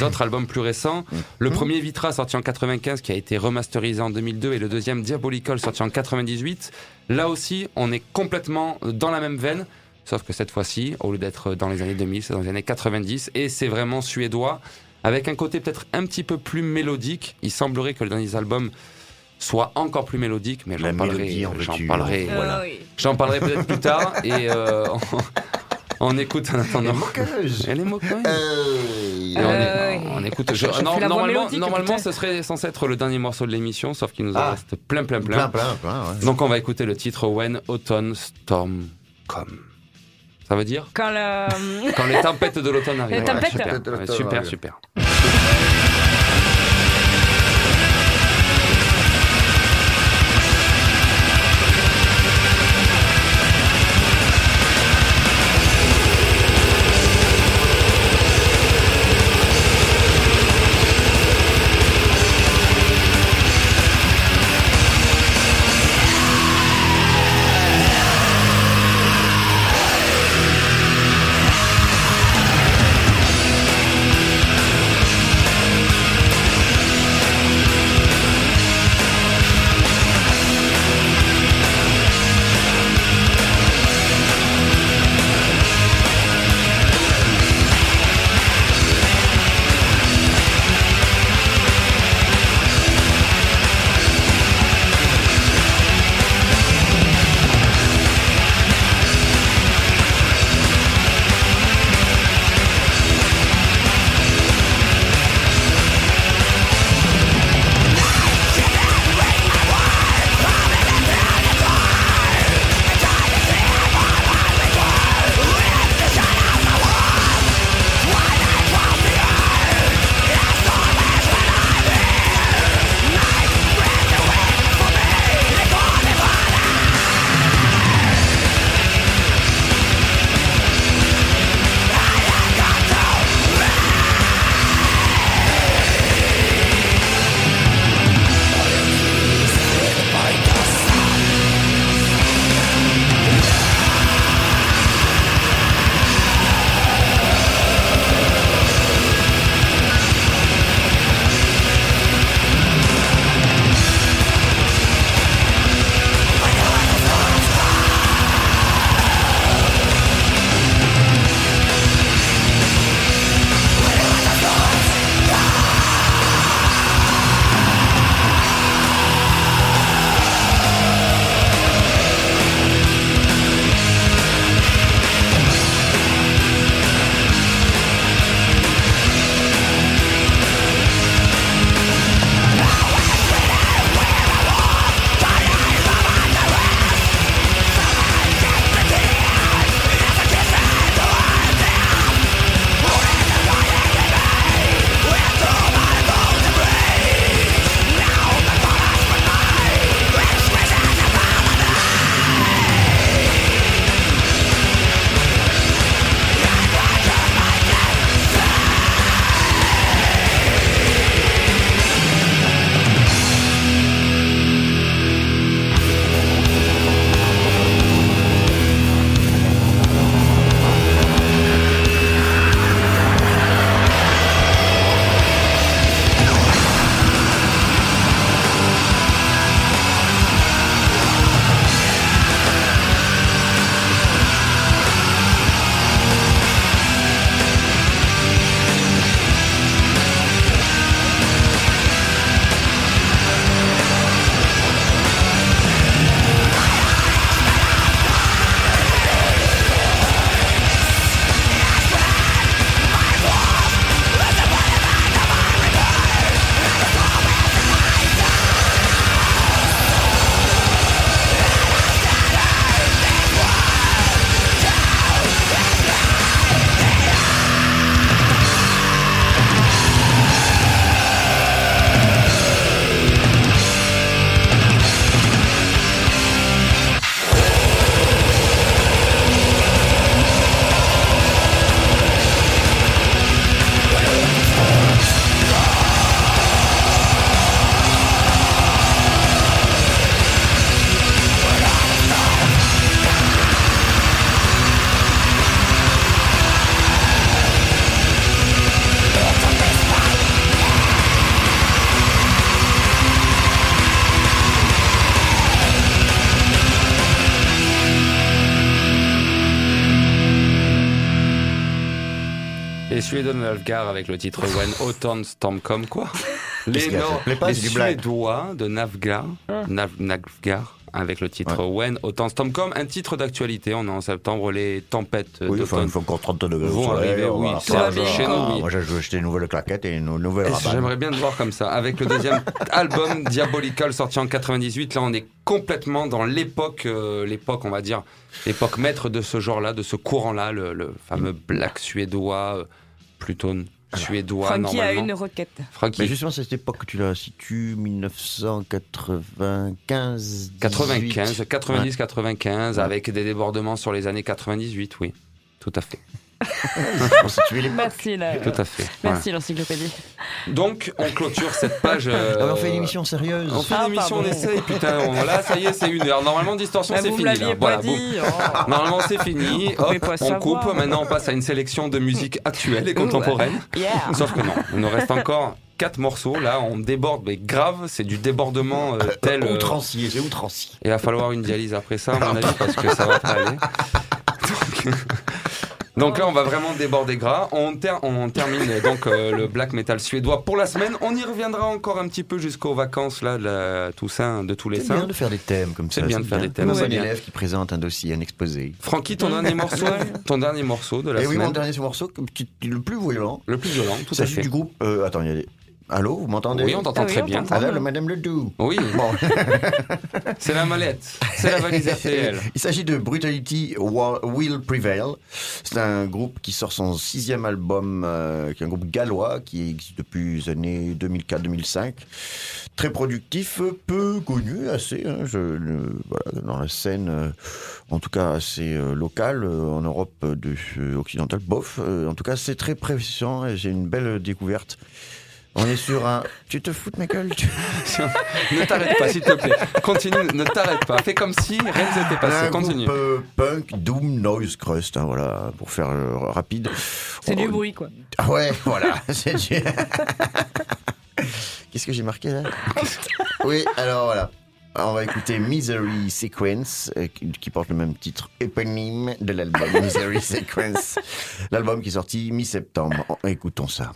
Speaker 2: autres albums plus récents. Le premier Vitra sorti en 95 qui a été remasterisé en 2002 et le deuxième Diabolical sorti en 98. Là aussi, on est complètement dans la même veine. Sauf que cette fois-ci, au lieu d'être dans les années 2000, c'est dans les années 90 et c'est vraiment suédois avec un côté peut-être un petit peu plus mélodique. Il semblerait que le dernier album soit encore plus mélodique, mais j'en parlerai,
Speaker 4: en
Speaker 2: j'en parlerai.
Speaker 4: Voilà.
Speaker 3: Ah
Speaker 2: j'en parlerai peut-être plus tard et euh, on, on écoute en attendant. Elle est moqueuse.
Speaker 4: Hey.
Speaker 2: Et on,
Speaker 3: Euh,
Speaker 2: est- on écoute. je- non, normalement, normalement, ce serait censé être le dernier morceau de l'émission, sauf qu'il nous en
Speaker 4: Ah.
Speaker 2: reste plein, plein, plein.
Speaker 4: Plein, plein, plein. ouais.
Speaker 2: Donc on va écouter le titre When Autumn Storm Come. Ça veut dire
Speaker 3: Quand la...
Speaker 2: quand les tempêtes de l'automne arrivent.
Speaker 3: Les tempêtes.
Speaker 2: super,
Speaker 4: Tempêtes de
Speaker 2: Ouais,
Speaker 4: l'automne
Speaker 2: super, super. Suédois de Navgar avec le titre When Autumn Storm Come, quoi les
Speaker 4: c'est du blague.
Speaker 2: Suédois de Navgar, Nav- Navgar, avec le titre When Autumn Storm Come, un titre d'actualité. On est en septembre, les tempêtes
Speaker 4: Oui,
Speaker 2: d'automne
Speaker 4: il faut encore 30 degrés.
Speaker 2: vont
Speaker 4: soleil,
Speaker 2: arriver, oui,
Speaker 4: va genre,
Speaker 3: bien.
Speaker 2: Chez nous,
Speaker 4: ah,
Speaker 2: oui.
Speaker 4: Moi, j'ai acheté une nouvelle claquette et une nouvelle.
Speaker 2: J'aimerais bien te voir comme ça. Avec le deuxième album Diabolical sorti en 98, là on est complètement dans l'époque, euh, l'époque on va dire, l'époque maître de ce genre-là, de ce courant-là, le, le fameux black suédois, euh, plutôt suédois
Speaker 3: Frankie a
Speaker 2: normalement.
Speaker 3: une requête.
Speaker 2: Frankie.
Speaker 4: Mais justement, c'est cette époque que tu la situes, 1995
Speaker 2: 95, 90, 95,
Speaker 4: Ouais.
Speaker 2: avec des débordements sur les années 98, oui. Tout à fait.
Speaker 3: Merci, là.
Speaker 2: Tout à fait.
Speaker 3: Merci, l'encyclopédie.
Speaker 2: Donc, on clôture cette page. euh,
Speaker 4: Ah, on fait une émission sérieuse.
Speaker 2: On fait
Speaker 3: Ah,
Speaker 2: une émission, on
Speaker 3: pardon.
Speaker 2: essaye, putain. on- Là, ça y est, c'est une heure. Normalement, distorsion,
Speaker 3: Bah,
Speaker 2: c'est fini. là. Voilà,
Speaker 3: dit. oh.
Speaker 2: Normalement, c'est fini. Hop, on
Speaker 3: savoir.
Speaker 2: coupe. Maintenant, on passe à une sélection de musique actuelle et contemporaine.
Speaker 3: Yeah.
Speaker 2: Sauf que non, il nous reste encore quatre morceaux. Là, on déborde, mais grave, c'est du débordement euh, tel. euh,
Speaker 4: Outrancier, c'est outrancier.
Speaker 2: Il va falloir une dialyse après ça, à mon avis, parce que ça va pas aller. Donc, donc là, on va vraiment déborder gras. On, ter- on termine donc euh, le black metal suédois pour la semaine. On y reviendra encore un petit peu jusqu'aux vacances là, de la Toussaint, de tous les
Speaker 4: C'est bien
Speaker 2: saints.
Speaker 4: de faire des thèmes comme ça.
Speaker 2: C'est bien de faire des thèmes,
Speaker 4: Comme un
Speaker 2: bien.
Speaker 4: élève qui présente un dossier, un exposé.
Speaker 2: Francky, ton dernier morceau, ton dernier morceau de la
Speaker 4: Et oui,
Speaker 2: semaine,
Speaker 4: mon dernier morceau, le plus violent,
Speaker 2: le plus violent, tout à
Speaker 4: s'agit
Speaker 2: fait.
Speaker 4: du groupe. euh, attends, il y a des. Allô, vous m'entendez
Speaker 2: Oui, on t'entend
Speaker 3: Ah oui,
Speaker 2: très
Speaker 3: on
Speaker 2: bien.
Speaker 4: le Madame Ledoux.
Speaker 2: Oui,
Speaker 4: Bon,
Speaker 2: c'est la mallette, c'est la valise RTL.
Speaker 4: il s'agit de Brutality Will Prevail. C'est un groupe qui sort son sixième album, euh, qui est un groupe gallois qui existe depuis les années 2004-2005. Très productif, peu connu, assez. hein, je, voilà, dans la scène, euh, en tout cas assez euh, locale, euh, en Europe de, occidentale, bof. Euh, en tout cas, c'est très précieux et j'ai une belle découverte. On est sur un. Tu te fous de ma gueule tu-
Speaker 2: ne t'arrête pas, s'il te plaît. Continue, ne t'arrête pas. Fais comme si rien ne s'était passé.
Speaker 4: un
Speaker 2: Continue.
Speaker 4: groupe euh, punk, doom, noise crust, hein, voilà, pour faire euh, rapide.
Speaker 3: C'est du
Speaker 4: Oh,
Speaker 3: bruit, quoi.
Speaker 4: Ah ouais, voilà. c'est du- Qu'est-ce que j'ai marqué là? Oui, alors voilà. On va écouter Misery Sequence, euh, qui porte le même titre éponyme de l'album Misery Sequence. L'album qui est sorti mi-septembre. Écoutons ça.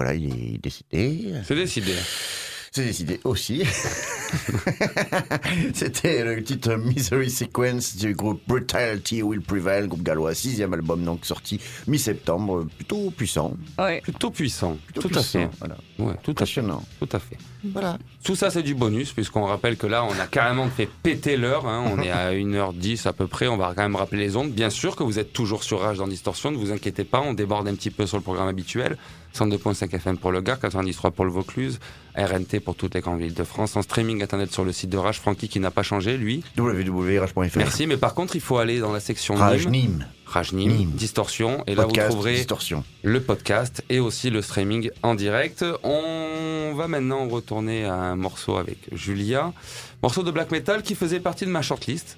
Speaker 4: Voilà, il est décidé.
Speaker 2: C'est décidé.
Speaker 4: C'est décidé aussi. C'était le titre Misery Sequence du groupe Brutality Will Prevail, groupe gallois, sixième album donc sorti mi-septembre, plutôt puissant.
Speaker 3: Ouais.
Speaker 2: Plutôt puissant.
Speaker 4: Plutôt
Speaker 2: tout
Speaker 4: puissant,
Speaker 2: à fait.
Speaker 4: Voilà.
Speaker 2: Ouais, tout à fait.
Speaker 4: Impressionnant.
Speaker 2: Tout à fait.
Speaker 4: Voilà.
Speaker 2: Tout ça, c'est du bonus, puisqu'on rappelle que là, on a carrément fait péter l'heure. hein. On est à 1h10 à peu près. On va quand même rappeler les ondes. Bien sûr que vous êtes toujours sur Rage dans Distorsion. Ne vous inquiétez pas. On déborde un petit peu sur le programme habituel. 102.5 FM pour le Gard, 93 pour le Vaucluse, RNT pour toutes les grandes villes de France. En streaming internet sur le site de Rage. Francky qui n'a pas changé, lui.
Speaker 4: www.rage.fr.
Speaker 2: Merci. Mais par contre, il faut aller dans la section
Speaker 4: Rage
Speaker 2: Nîmes. Rage Nîmes,
Speaker 4: Nîmes.
Speaker 2: Distorsion. Et là, vous trouverez
Speaker 4: Distorsion.
Speaker 2: le podcast et aussi le streaming en direct. On va maintenant retourner à un morceau avec Julia, morceau de black metal qui faisait partie de ma shortlist.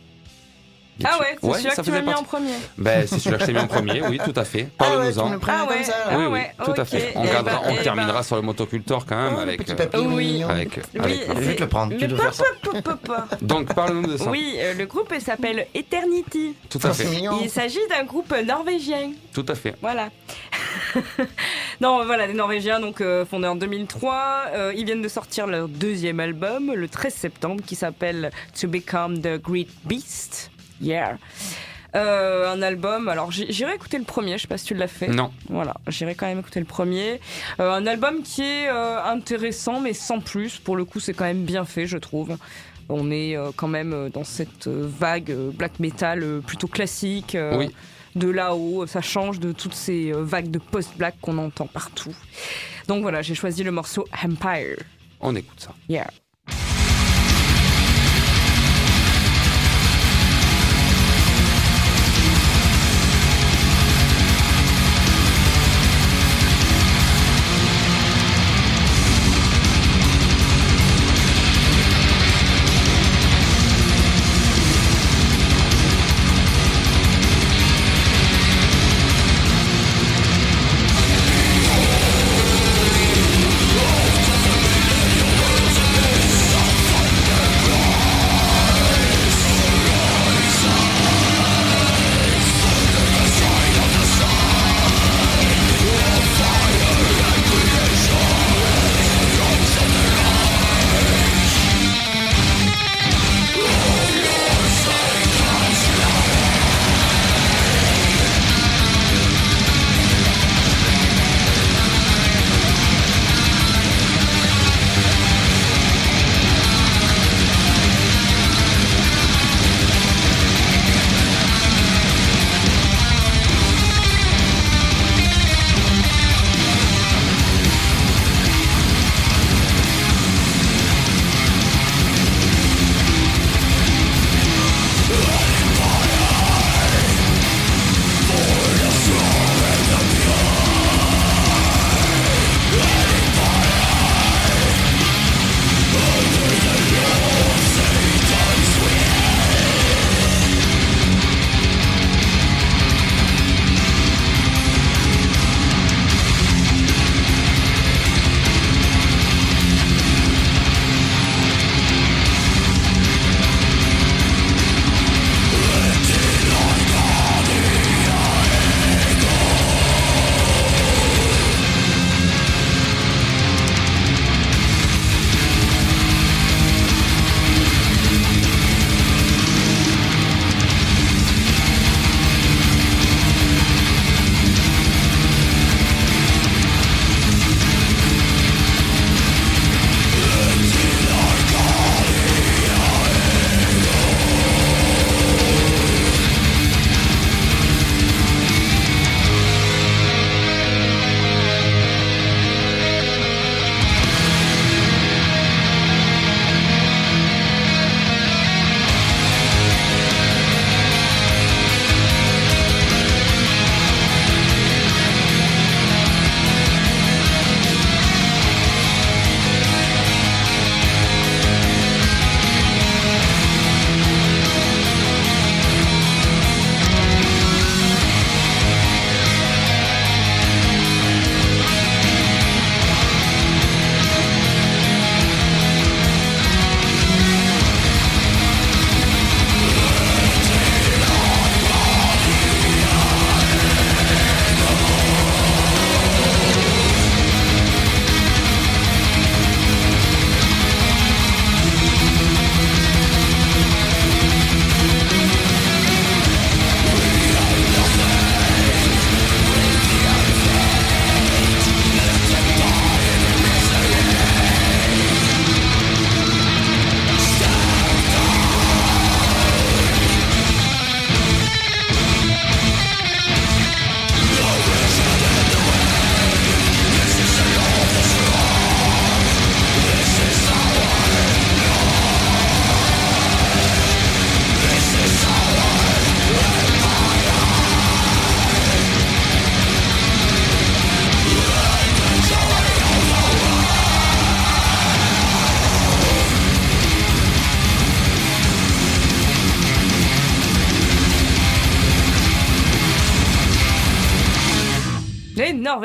Speaker 3: Ah ouais, c'est
Speaker 2: Ouais,
Speaker 3: celui-là
Speaker 2: ça
Speaker 3: que tu m'as
Speaker 2: faisait
Speaker 3: mis en premier.
Speaker 2: Ben, c'est celui-là que je t'ai mis en premier, oui, tout à fait. Parle-nous-en.
Speaker 3: Ah ouais,
Speaker 2: oui,
Speaker 3: ah
Speaker 2: oui, tout à fait. On,
Speaker 3: Eh
Speaker 2: gardera-
Speaker 3: ben,
Speaker 2: on
Speaker 3: eh
Speaker 2: terminera
Speaker 3: ben.
Speaker 2: sur le motocultor quand même
Speaker 4: Oh, le
Speaker 2: avec,
Speaker 4: petit
Speaker 2: euh,
Speaker 3: Oui.
Speaker 2: avec,
Speaker 3: Oui,
Speaker 2: avec-
Speaker 4: Je vais te le prendre, tu faire ça.
Speaker 2: Donc, parle-nous de ça.
Speaker 3: Oui, euh, le groupe s'appelle Eternity.
Speaker 2: Tout à fait.
Speaker 3: Il s'agit d'un groupe norvégien.
Speaker 2: Tout à fait.
Speaker 3: Voilà. non, voilà, des Norvégiens, donc euh, fondés en 2003. Euh, ils viennent de sortir leur deuxième album le 13 septembre qui s'appelle To Become the Great Beast. Yeah. Euh, un album, alors j'irai écouter le premier, je sais pas si tu l'as fait.
Speaker 2: Non.
Speaker 3: Voilà, j'irai quand même écouter le premier. Euh, un album qui est euh, intéressant, mais sans plus. Pour le coup, c'est quand même bien fait, je trouve. On est quand même dans cette vague black metal plutôt classique.
Speaker 2: Oui.
Speaker 3: De là-haut, ça change de toutes ces vagues de post-black qu'on entend partout. Donc voilà, j'ai choisi le morceau Empire.
Speaker 2: On écoute ça.
Speaker 3: Yeah.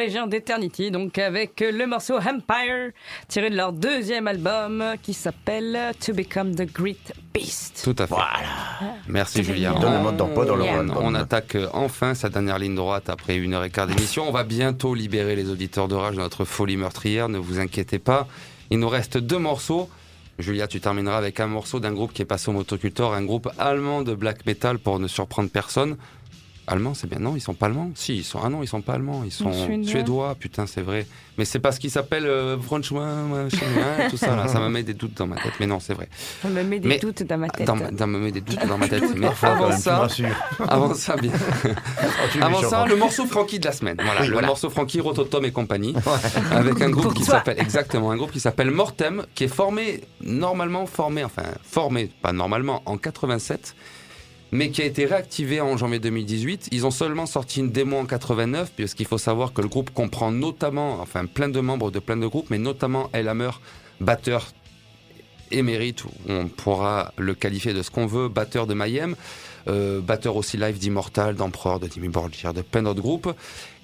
Speaker 3: Norvégiens d'Eternity, donc avec le morceau Empire, tiré de leur deuxième album qui s'appelle To Become the Great Beast.
Speaker 2: Tout à fait. Merci Julien.
Speaker 4: Le mode dans leur
Speaker 2: On, attaque enfin sa dernière ligne droite après une heure et quart d'émission. On va bientôt libérer les auditeurs de rage de notre folie meurtrière, ne vous inquiétez pas. Il nous reste deux morceaux. Julia, tu termineras avec un morceau d'un groupe qui est passé au motocultor, un groupe allemand de black metal pour ne surprendre personne. Allemand, c'est bien. Non, ils sont pas allemands. Si, ils sont. Ah non, ils sont pas allemands. Ils sont
Speaker 3: Suédois.
Speaker 2: suédois. Putain, c'est vrai. Mais c'est parce qu'ils s'appellent euh, Franchouin, tout ça là. Ça me met des doutes dans ma tête. Mais non, c'est vrai.
Speaker 3: Ça me met des
Speaker 2: Mais-
Speaker 3: doutes dans ma tête.
Speaker 2: Dans, dans me met des doutes dans ma tête. Mais avant ça, avant ça, bien.
Speaker 4: Es
Speaker 2: Avant ça,
Speaker 4: hein.
Speaker 2: le morceau Frankie de la semaine. Voilà,
Speaker 4: Oui,
Speaker 2: le
Speaker 4: voilà.
Speaker 2: morceau Frankie Rototom et compagnie, avec un groupe
Speaker 3: Pour
Speaker 2: qui s'appelle exactement un groupe qui s'appelle Mortem, qui est formé normalement formé, enfin formé pas normalement en 87, mais qui a été réactivé en janvier 2018. Ils ont seulement sorti une démo en 89, puisqu'il faut savoir que le groupe comprend notamment, enfin plein de membres de plein de groupes, mais notamment El Hammer, batteur émérite, on pourra le qualifier de ce qu'on veut, batteur de Mayhem, euh, batteur aussi live d'Immortal, d'Emperor, de Jimmy Borgir, de plein d'autres groupes.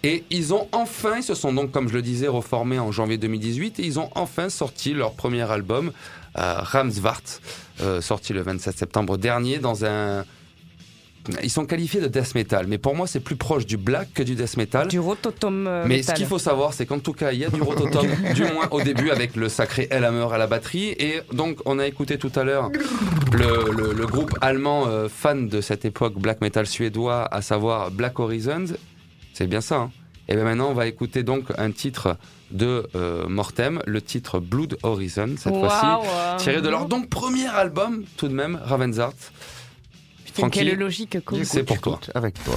Speaker 2: Et ils ont enfin, ils se sont donc, comme je le disais, reformés en janvier 2018, et ils ont enfin sorti leur premier album, euh, Ramsvart, euh, sorti le 27 septembre dernier, dans un... Ils sont qualifiés de death metal, mais pour moi c'est plus proche du black que du death metal.
Speaker 3: Du rototom euh,
Speaker 2: Mais
Speaker 3: metal.
Speaker 2: ce qu'il faut savoir, c'est qu'en tout cas, il y a du rototom, du moins au début, avec le sacré Elhammer à la batterie. Et donc, on a écouté tout à l'heure le, le- le groupe allemand euh, fan de cette époque black metal suédois, à savoir Black Horizons. C'est bien ça. Hein et bien maintenant, on va écouter donc un titre de euh, Mortem, le titre Blood Horizon, cette fois-ci, tiré de leur donc premier album, tout de même, Ravensart.
Speaker 3: Putain, Quelle logique
Speaker 2: c'est pour toi.
Speaker 4: Avec toi.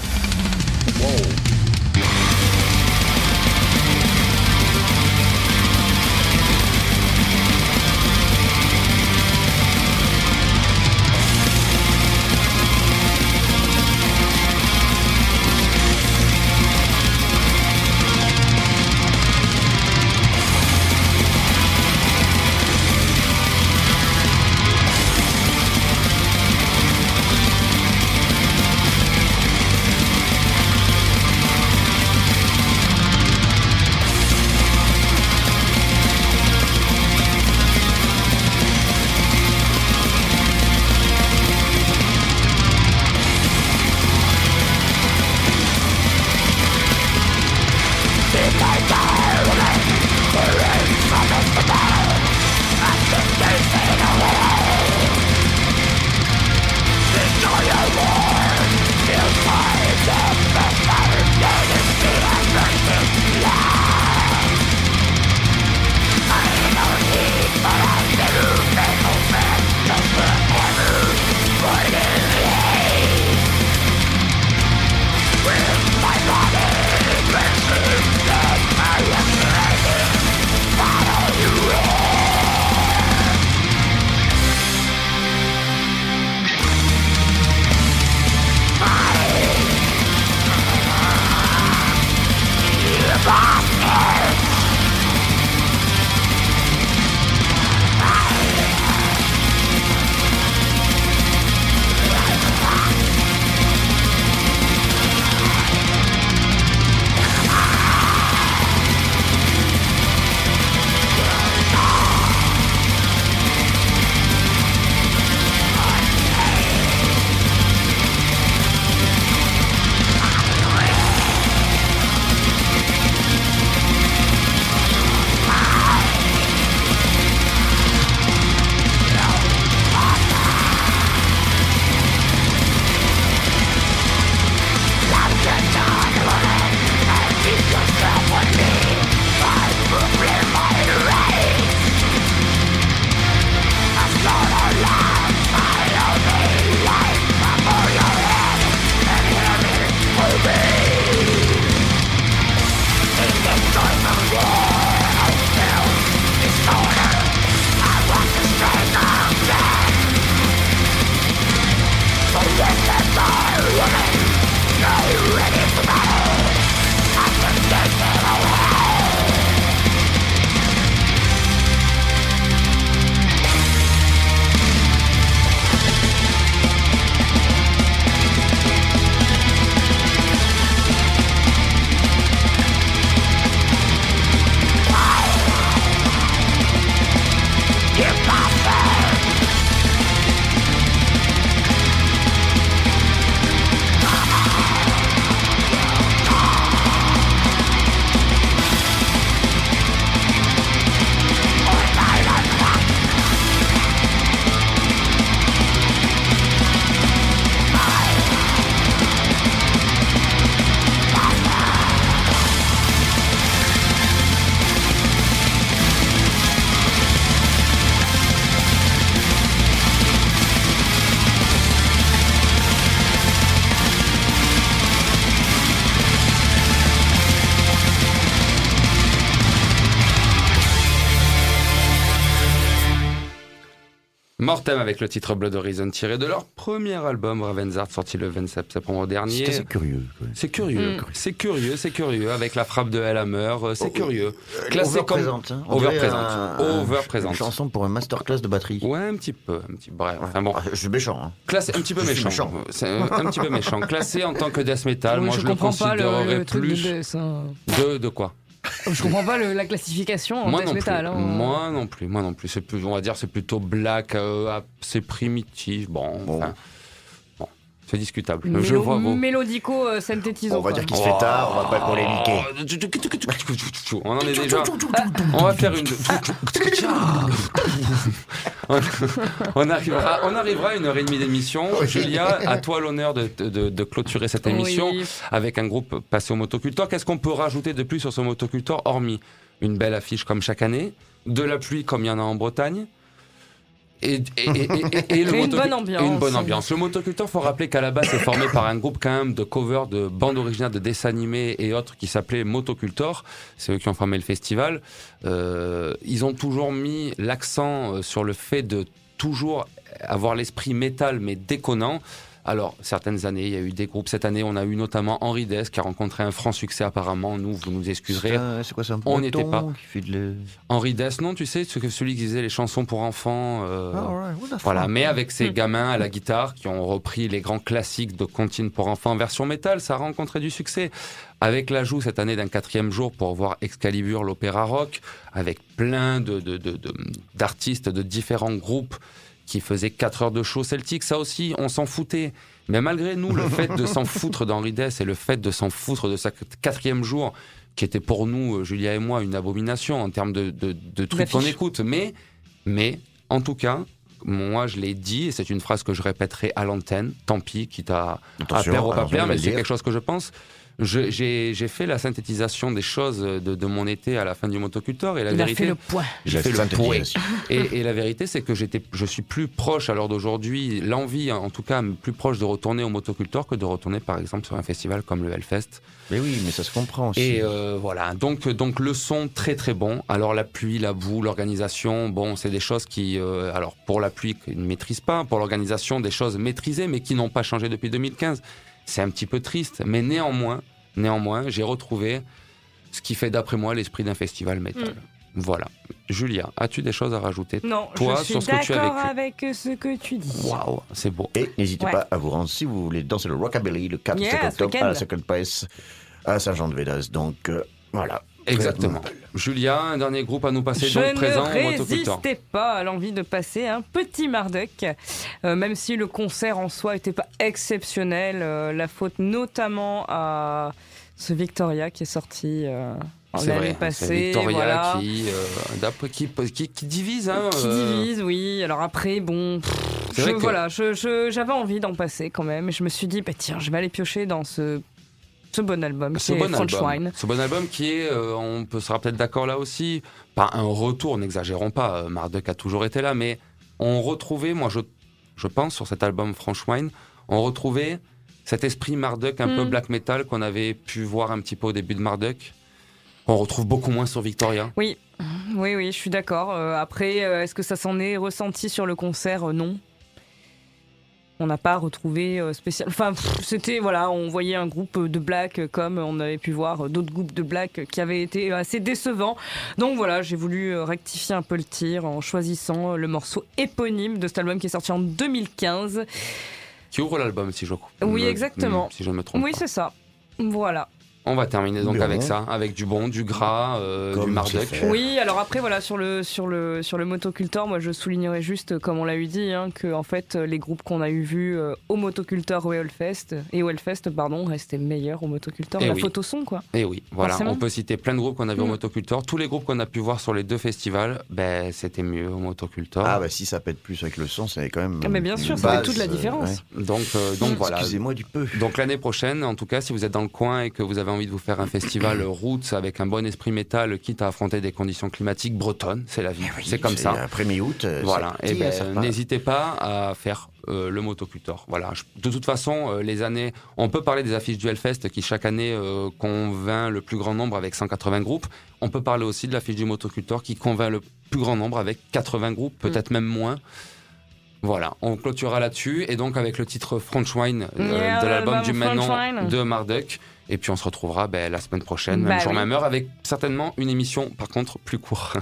Speaker 2: Mortem avec le titre Blood Horizon tiré de leur premier album Ravensart sorti le 27 septembre dernier.
Speaker 4: C'est assez curieux.
Speaker 2: C'est curieux,
Speaker 3: Mm.
Speaker 2: c'est curieux, c'est curieux avec la frappe de Hellhammer, euh, c'est
Speaker 4: Oh,
Speaker 2: curieux.
Speaker 4: Euh,
Speaker 2: Classé comme
Speaker 4: hein. Un- un-
Speaker 2: Overprésente.
Speaker 4: Une chanson pour un masterclass de batterie.
Speaker 2: Ouais, un petit peu, un petit bref. Enfin bon,
Speaker 4: Ah, je suis méchant. Hein.
Speaker 2: classé un petit peu méchant.
Speaker 4: méchant.
Speaker 2: C'est un, un petit peu méchant. Classé en tant que death metal,
Speaker 3: Oui,
Speaker 2: moi
Speaker 3: je,
Speaker 2: je, le
Speaker 3: comprends pas le,
Speaker 2: considérerais plus
Speaker 3: hein.
Speaker 2: de de quoi?
Speaker 3: Je comprends pas le- la classification en
Speaker 2: Moi
Speaker 3: death
Speaker 2: non
Speaker 3: metal.
Speaker 2: plus.
Speaker 3: hein.
Speaker 2: Moi non plus. Moi non plus. C'est plus, on va dire, c'est plutôt black, euh, assez primitif. Bon,
Speaker 4: Bon.
Speaker 2: enfin, bon, c'est discutable.
Speaker 3: Mélo-
Speaker 2: je vois vos.
Speaker 3: Mélodico euh, synthétisant.
Speaker 4: On va
Speaker 3: quoi.
Speaker 4: dire qu'il se fait tard, on va pas polémiquer.
Speaker 2: On en est déjà. On va faire une. on, arrivera, on arrivera à une heure et demie d'émission. Julia, à toi l'honneur de, de- de clôturer cette émission
Speaker 3: Oui.
Speaker 2: avec un groupe passé au motocultor. Qu'est-ce qu'on peut rajouter de plus sur ce motocultor, hormis une belle affiche comme chaque année, de la pluie comme il y en a en Bretagne et, et- et- et- et- et le
Speaker 3: Et une bonne ambiance.
Speaker 2: et une bonne ambiance. Le motocultor, faut rappeler qu'à la base, c'est formé par un groupe quand même de covers de bandes originales de dessins animés et autres qui s'appelait Motocultor. C'est eux qui ont formé le festival. Euh, ils ont toujours mis l'accent euh, sur le fait de toujours avoir l'esprit métal mais déconnant. Alors, certaines années, il y a eu des groupes. Cette année, on a eu notamment Henri Dess qui a rencontré un franc succès apparemment. Nous, vous nous excuserez.
Speaker 4: C'est quoi ça
Speaker 2: On n'était pas.
Speaker 4: Qui fait de le...
Speaker 2: Henri Dess, non, tu sais, ce que celui qui faisait les chansons pour enfants. euh,
Speaker 4: what the
Speaker 2: voilà, mais avec ces
Speaker 3: Hmm.
Speaker 2: gamins à la guitare qui ont repris les grands classiques de comptines pour enfants en version métal, ça a rencontré du succès. Avec l'ajout cette année d'un quatrième jour pour voir Excalibur, l'opéra rock, avec plein de, de- de- de- d'artistes de différents groupes qui faisaient 4 heures de show celtique, ça aussi, on s'en foutait. Mais malgré nous, le fait de s'en foutre d'Henri Dess et le fait de s'en foutre de sa quatrième jour, qui était pour nous, euh, Julia et moi, une abomination en termes de, de, de trucs qu'on écoute. Mais, mais, en tout cas, moi je l'ai dit, et c'est une phrase que je répéterai à l'antenne, tant pis, quitte à, à
Speaker 4: je
Speaker 2: plaire,
Speaker 4: vais
Speaker 2: mais c'est quelque chose que je pense. J'ai fait la synthétisation des choses de, de mon été à la fin du motocultor et la
Speaker 3: Il
Speaker 2: vérité,
Speaker 3: fait le point.
Speaker 2: j'ai fait le
Speaker 4: synthétisation.
Speaker 2: et, et la vérité, c'est que j'étais, je suis plus proche à l'heure d'aujourd'hui, l'envie, en tout cas, plus proche de retourner au motocultor que de retourner, par exemple, sur un festival comme le Hellfest.
Speaker 4: Mais oui, mais ça se comprend aussi.
Speaker 2: Et euh, voilà, donc, donc le son très très bon. Alors la pluie, la boue, l'organisation, bon, c'est des choses qui, euh, alors pour la pluie, qu'ils ne maîtrisent pas, pour l'organisation, des choses maîtrisées, mais qui n'ont pas changé depuis 2015. C'est un petit peu triste, mais néanmoins, néanmoins, j'ai retrouvé ce qui fait d'après moi l'esprit d'un festival métal. Voilà. Julia, as-tu des choses à rajouter
Speaker 3: Non,
Speaker 2: Toi,
Speaker 3: je suis
Speaker 2: sur ce que tu as
Speaker 3: d'accord
Speaker 2: vécu.
Speaker 3: avec ce que tu dis.
Speaker 2: Waouh, c'est beau.
Speaker 4: Et n'hésitez
Speaker 3: Ouais.
Speaker 4: pas à vous rendre si vous voulez danser le rockabilly le 4
Speaker 3: Yeah,
Speaker 4: octobre à la Second Place à Saint-Jean-de-Védas. Donc euh, voilà.
Speaker 2: Exactement. Julia, un dernier groupe à nous passer,
Speaker 3: Je
Speaker 2: donc présent au
Speaker 3: ne résistais pas à l'envie de passer un petit Marduk, Euh, même si le concert en soi n'était pas exceptionnel. euh, la faute notamment à ce Victoria qui est sorti euh, l'année
Speaker 2: vrai, c'est
Speaker 3: passée.
Speaker 2: Victoria
Speaker 3: voilà.
Speaker 2: qui, euh, d'après- qui, qui, qui divise. Hein,
Speaker 3: Qui
Speaker 2: euh,
Speaker 3: divise, oui. Alors après, bon, pff, je-
Speaker 2: que-
Speaker 3: voilà, je- je- j'avais envie d'en passer quand même. Et je me suis dit, bah, tiens, je vais aller piocher dans ce, ce bon album
Speaker 2: Ce
Speaker 3: qui
Speaker 2: bon,
Speaker 3: est French
Speaker 2: album,
Speaker 3: Wine.
Speaker 2: ce bon album qui est, euh, on peut sera peut-être d'accord là aussi, pas un retour, n'exagérons pas, euh, Marduk a toujours été là, mais on retrouvait, moi je, je pense sur cet album French Wine, on retrouvait cet esprit Marduk un peu
Speaker 3: Mm.
Speaker 2: black metal qu'on avait pu voir un petit peu au début de Marduk. On retrouve beaucoup moins sur Victoria.
Speaker 3: Oui, oui, oui, je suis d'accord. Euh, après, est-ce que ça s'en est ressenti sur le concert? Non. On n'a pas retrouvé euh, spécial. Enfin, c'était voilà, on voyait un groupe de black comme on avait pu voir d'autres groupes de black qui avaient été assez décevants. Donc voilà, j'ai voulu euh, rectifier un peu le tir en choisissant euh, le morceau éponyme de cet album qui est sorti en 2015.
Speaker 2: Qui ouvre l'album, si je crois.
Speaker 3: Oui, exactement.
Speaker 2: Si je ne me trompe
Speaker 3: Oui, c'est ça. Voilà.
Speaker 2: On va terminer donc avec ça, avec du bon, du gras, euh, du
Speaker 4: faire.
Speaker 3: Oui, alors après voilà sur le sur le sur le motocultor, moi je soulignerais juste comme on l'a eu dit hein, que en fait les groupes qu'on a eu vus euh, au motocultor ou au Hellfest et au Hellfest pardon restaient meilleurs au motocultor.
Speaker 2: Eh
Speaker 3: la
Speaker 2: oui.
Speaker 3: photo son quoi.
Speaker 2: Et oui, voilà,
Speaker 3: Forcément.
Speaker 2: on peut citer plein de groupes qu'on a vu au
Speaker 3: Mm.
Speaker 2: Motocultor. Tous les groupes qu'on a pu voir sur les deux festivals, ben, c'était mieux au Motocultor.
Speaker 4: Ah bah si ça pète plus avec le son, c'est quand même.
Speaker 3: Ah, mais bien sûr, ça fait toute la
Speaker 4: euh,
Speaker 3: différence.
Speaker 2: Donc, euh, donc
Speaker 3: Mm.
Speaker 2: voilà.
Speaker 4: Excusez-moi du peu.
Speaker 2: Donc l'année prochaine, en tout cas, si vous êtes dans le coin et que vous avez envie de vous faire un festival roots avec un bon esprit métal, quitte à affronter des conditions climatiques bretonnes, c'est la vie,
Speaker 4: Eh oui,
Speaker 2: c'est comme ça.
Speaker 4: Après mi-août. euh,
Speaker 2: Voilà, et
Speaker 4: tire,
Speaker 2: ben, n'hésitez pas à faire euh, le motocultor. Voilà, Je- de toute façon, euh, les années, on peut parler des affiches du Hellfest qui chaque année euh, convainc le plus grand nombre avec 180 groupes. On peut parler aussi de l'affiche du motocultor qui convainc le plus grand nombre avec 80 groupes, peut-être même moins. Voilà, on clôturera là-dessus et donc avec le titre Frontwine euh,
Speaker 3: Yeah,
Speaker 2: de l'album du Manon
Speaker 3: Frontwine.
Speaker 2: de Marduk. Et puis on se retrouvera ben, la semaine prochaine,
Speaker 3: Bah
Speaker 2: même jour,
Speaker 3: oui.
Speaker 2: même heure, avec certainement une émission par contre plus courte.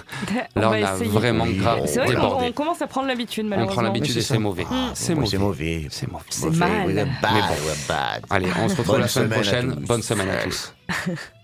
Speaker 3: On
Speaker 2: Là, on, a
Speaker 3: essayer.
Speaker 2: vraiment grave
Speaker 3: vrai qu'on
Speaker 2: débordé.
Speaker 3: on commence à prendre l'habitude
Speaker 2: On
Speaker 3: malheureusement.
Speaker 2: prend l'habitude et
Speaker 4: c'est
Speaker 2: mauvais.
Speaker 3: Mm.
Speaker 2: C'est mauvais.
Speaker 4: C'est mauvais.
Speaker 2: C'est mauvais.
Speaker 3: C'est
Speaker 4: Mauvais,
Speaker 3: mal.
Speaker 4: we're bad,
Speaker 2: Mais bon.
Speaker 4: we're bad.
Speaker 2: Allez, on se retrouve
Speaker 4: Bonne
Speaker 2: la semaine prochaine. Bonne semaine à tous.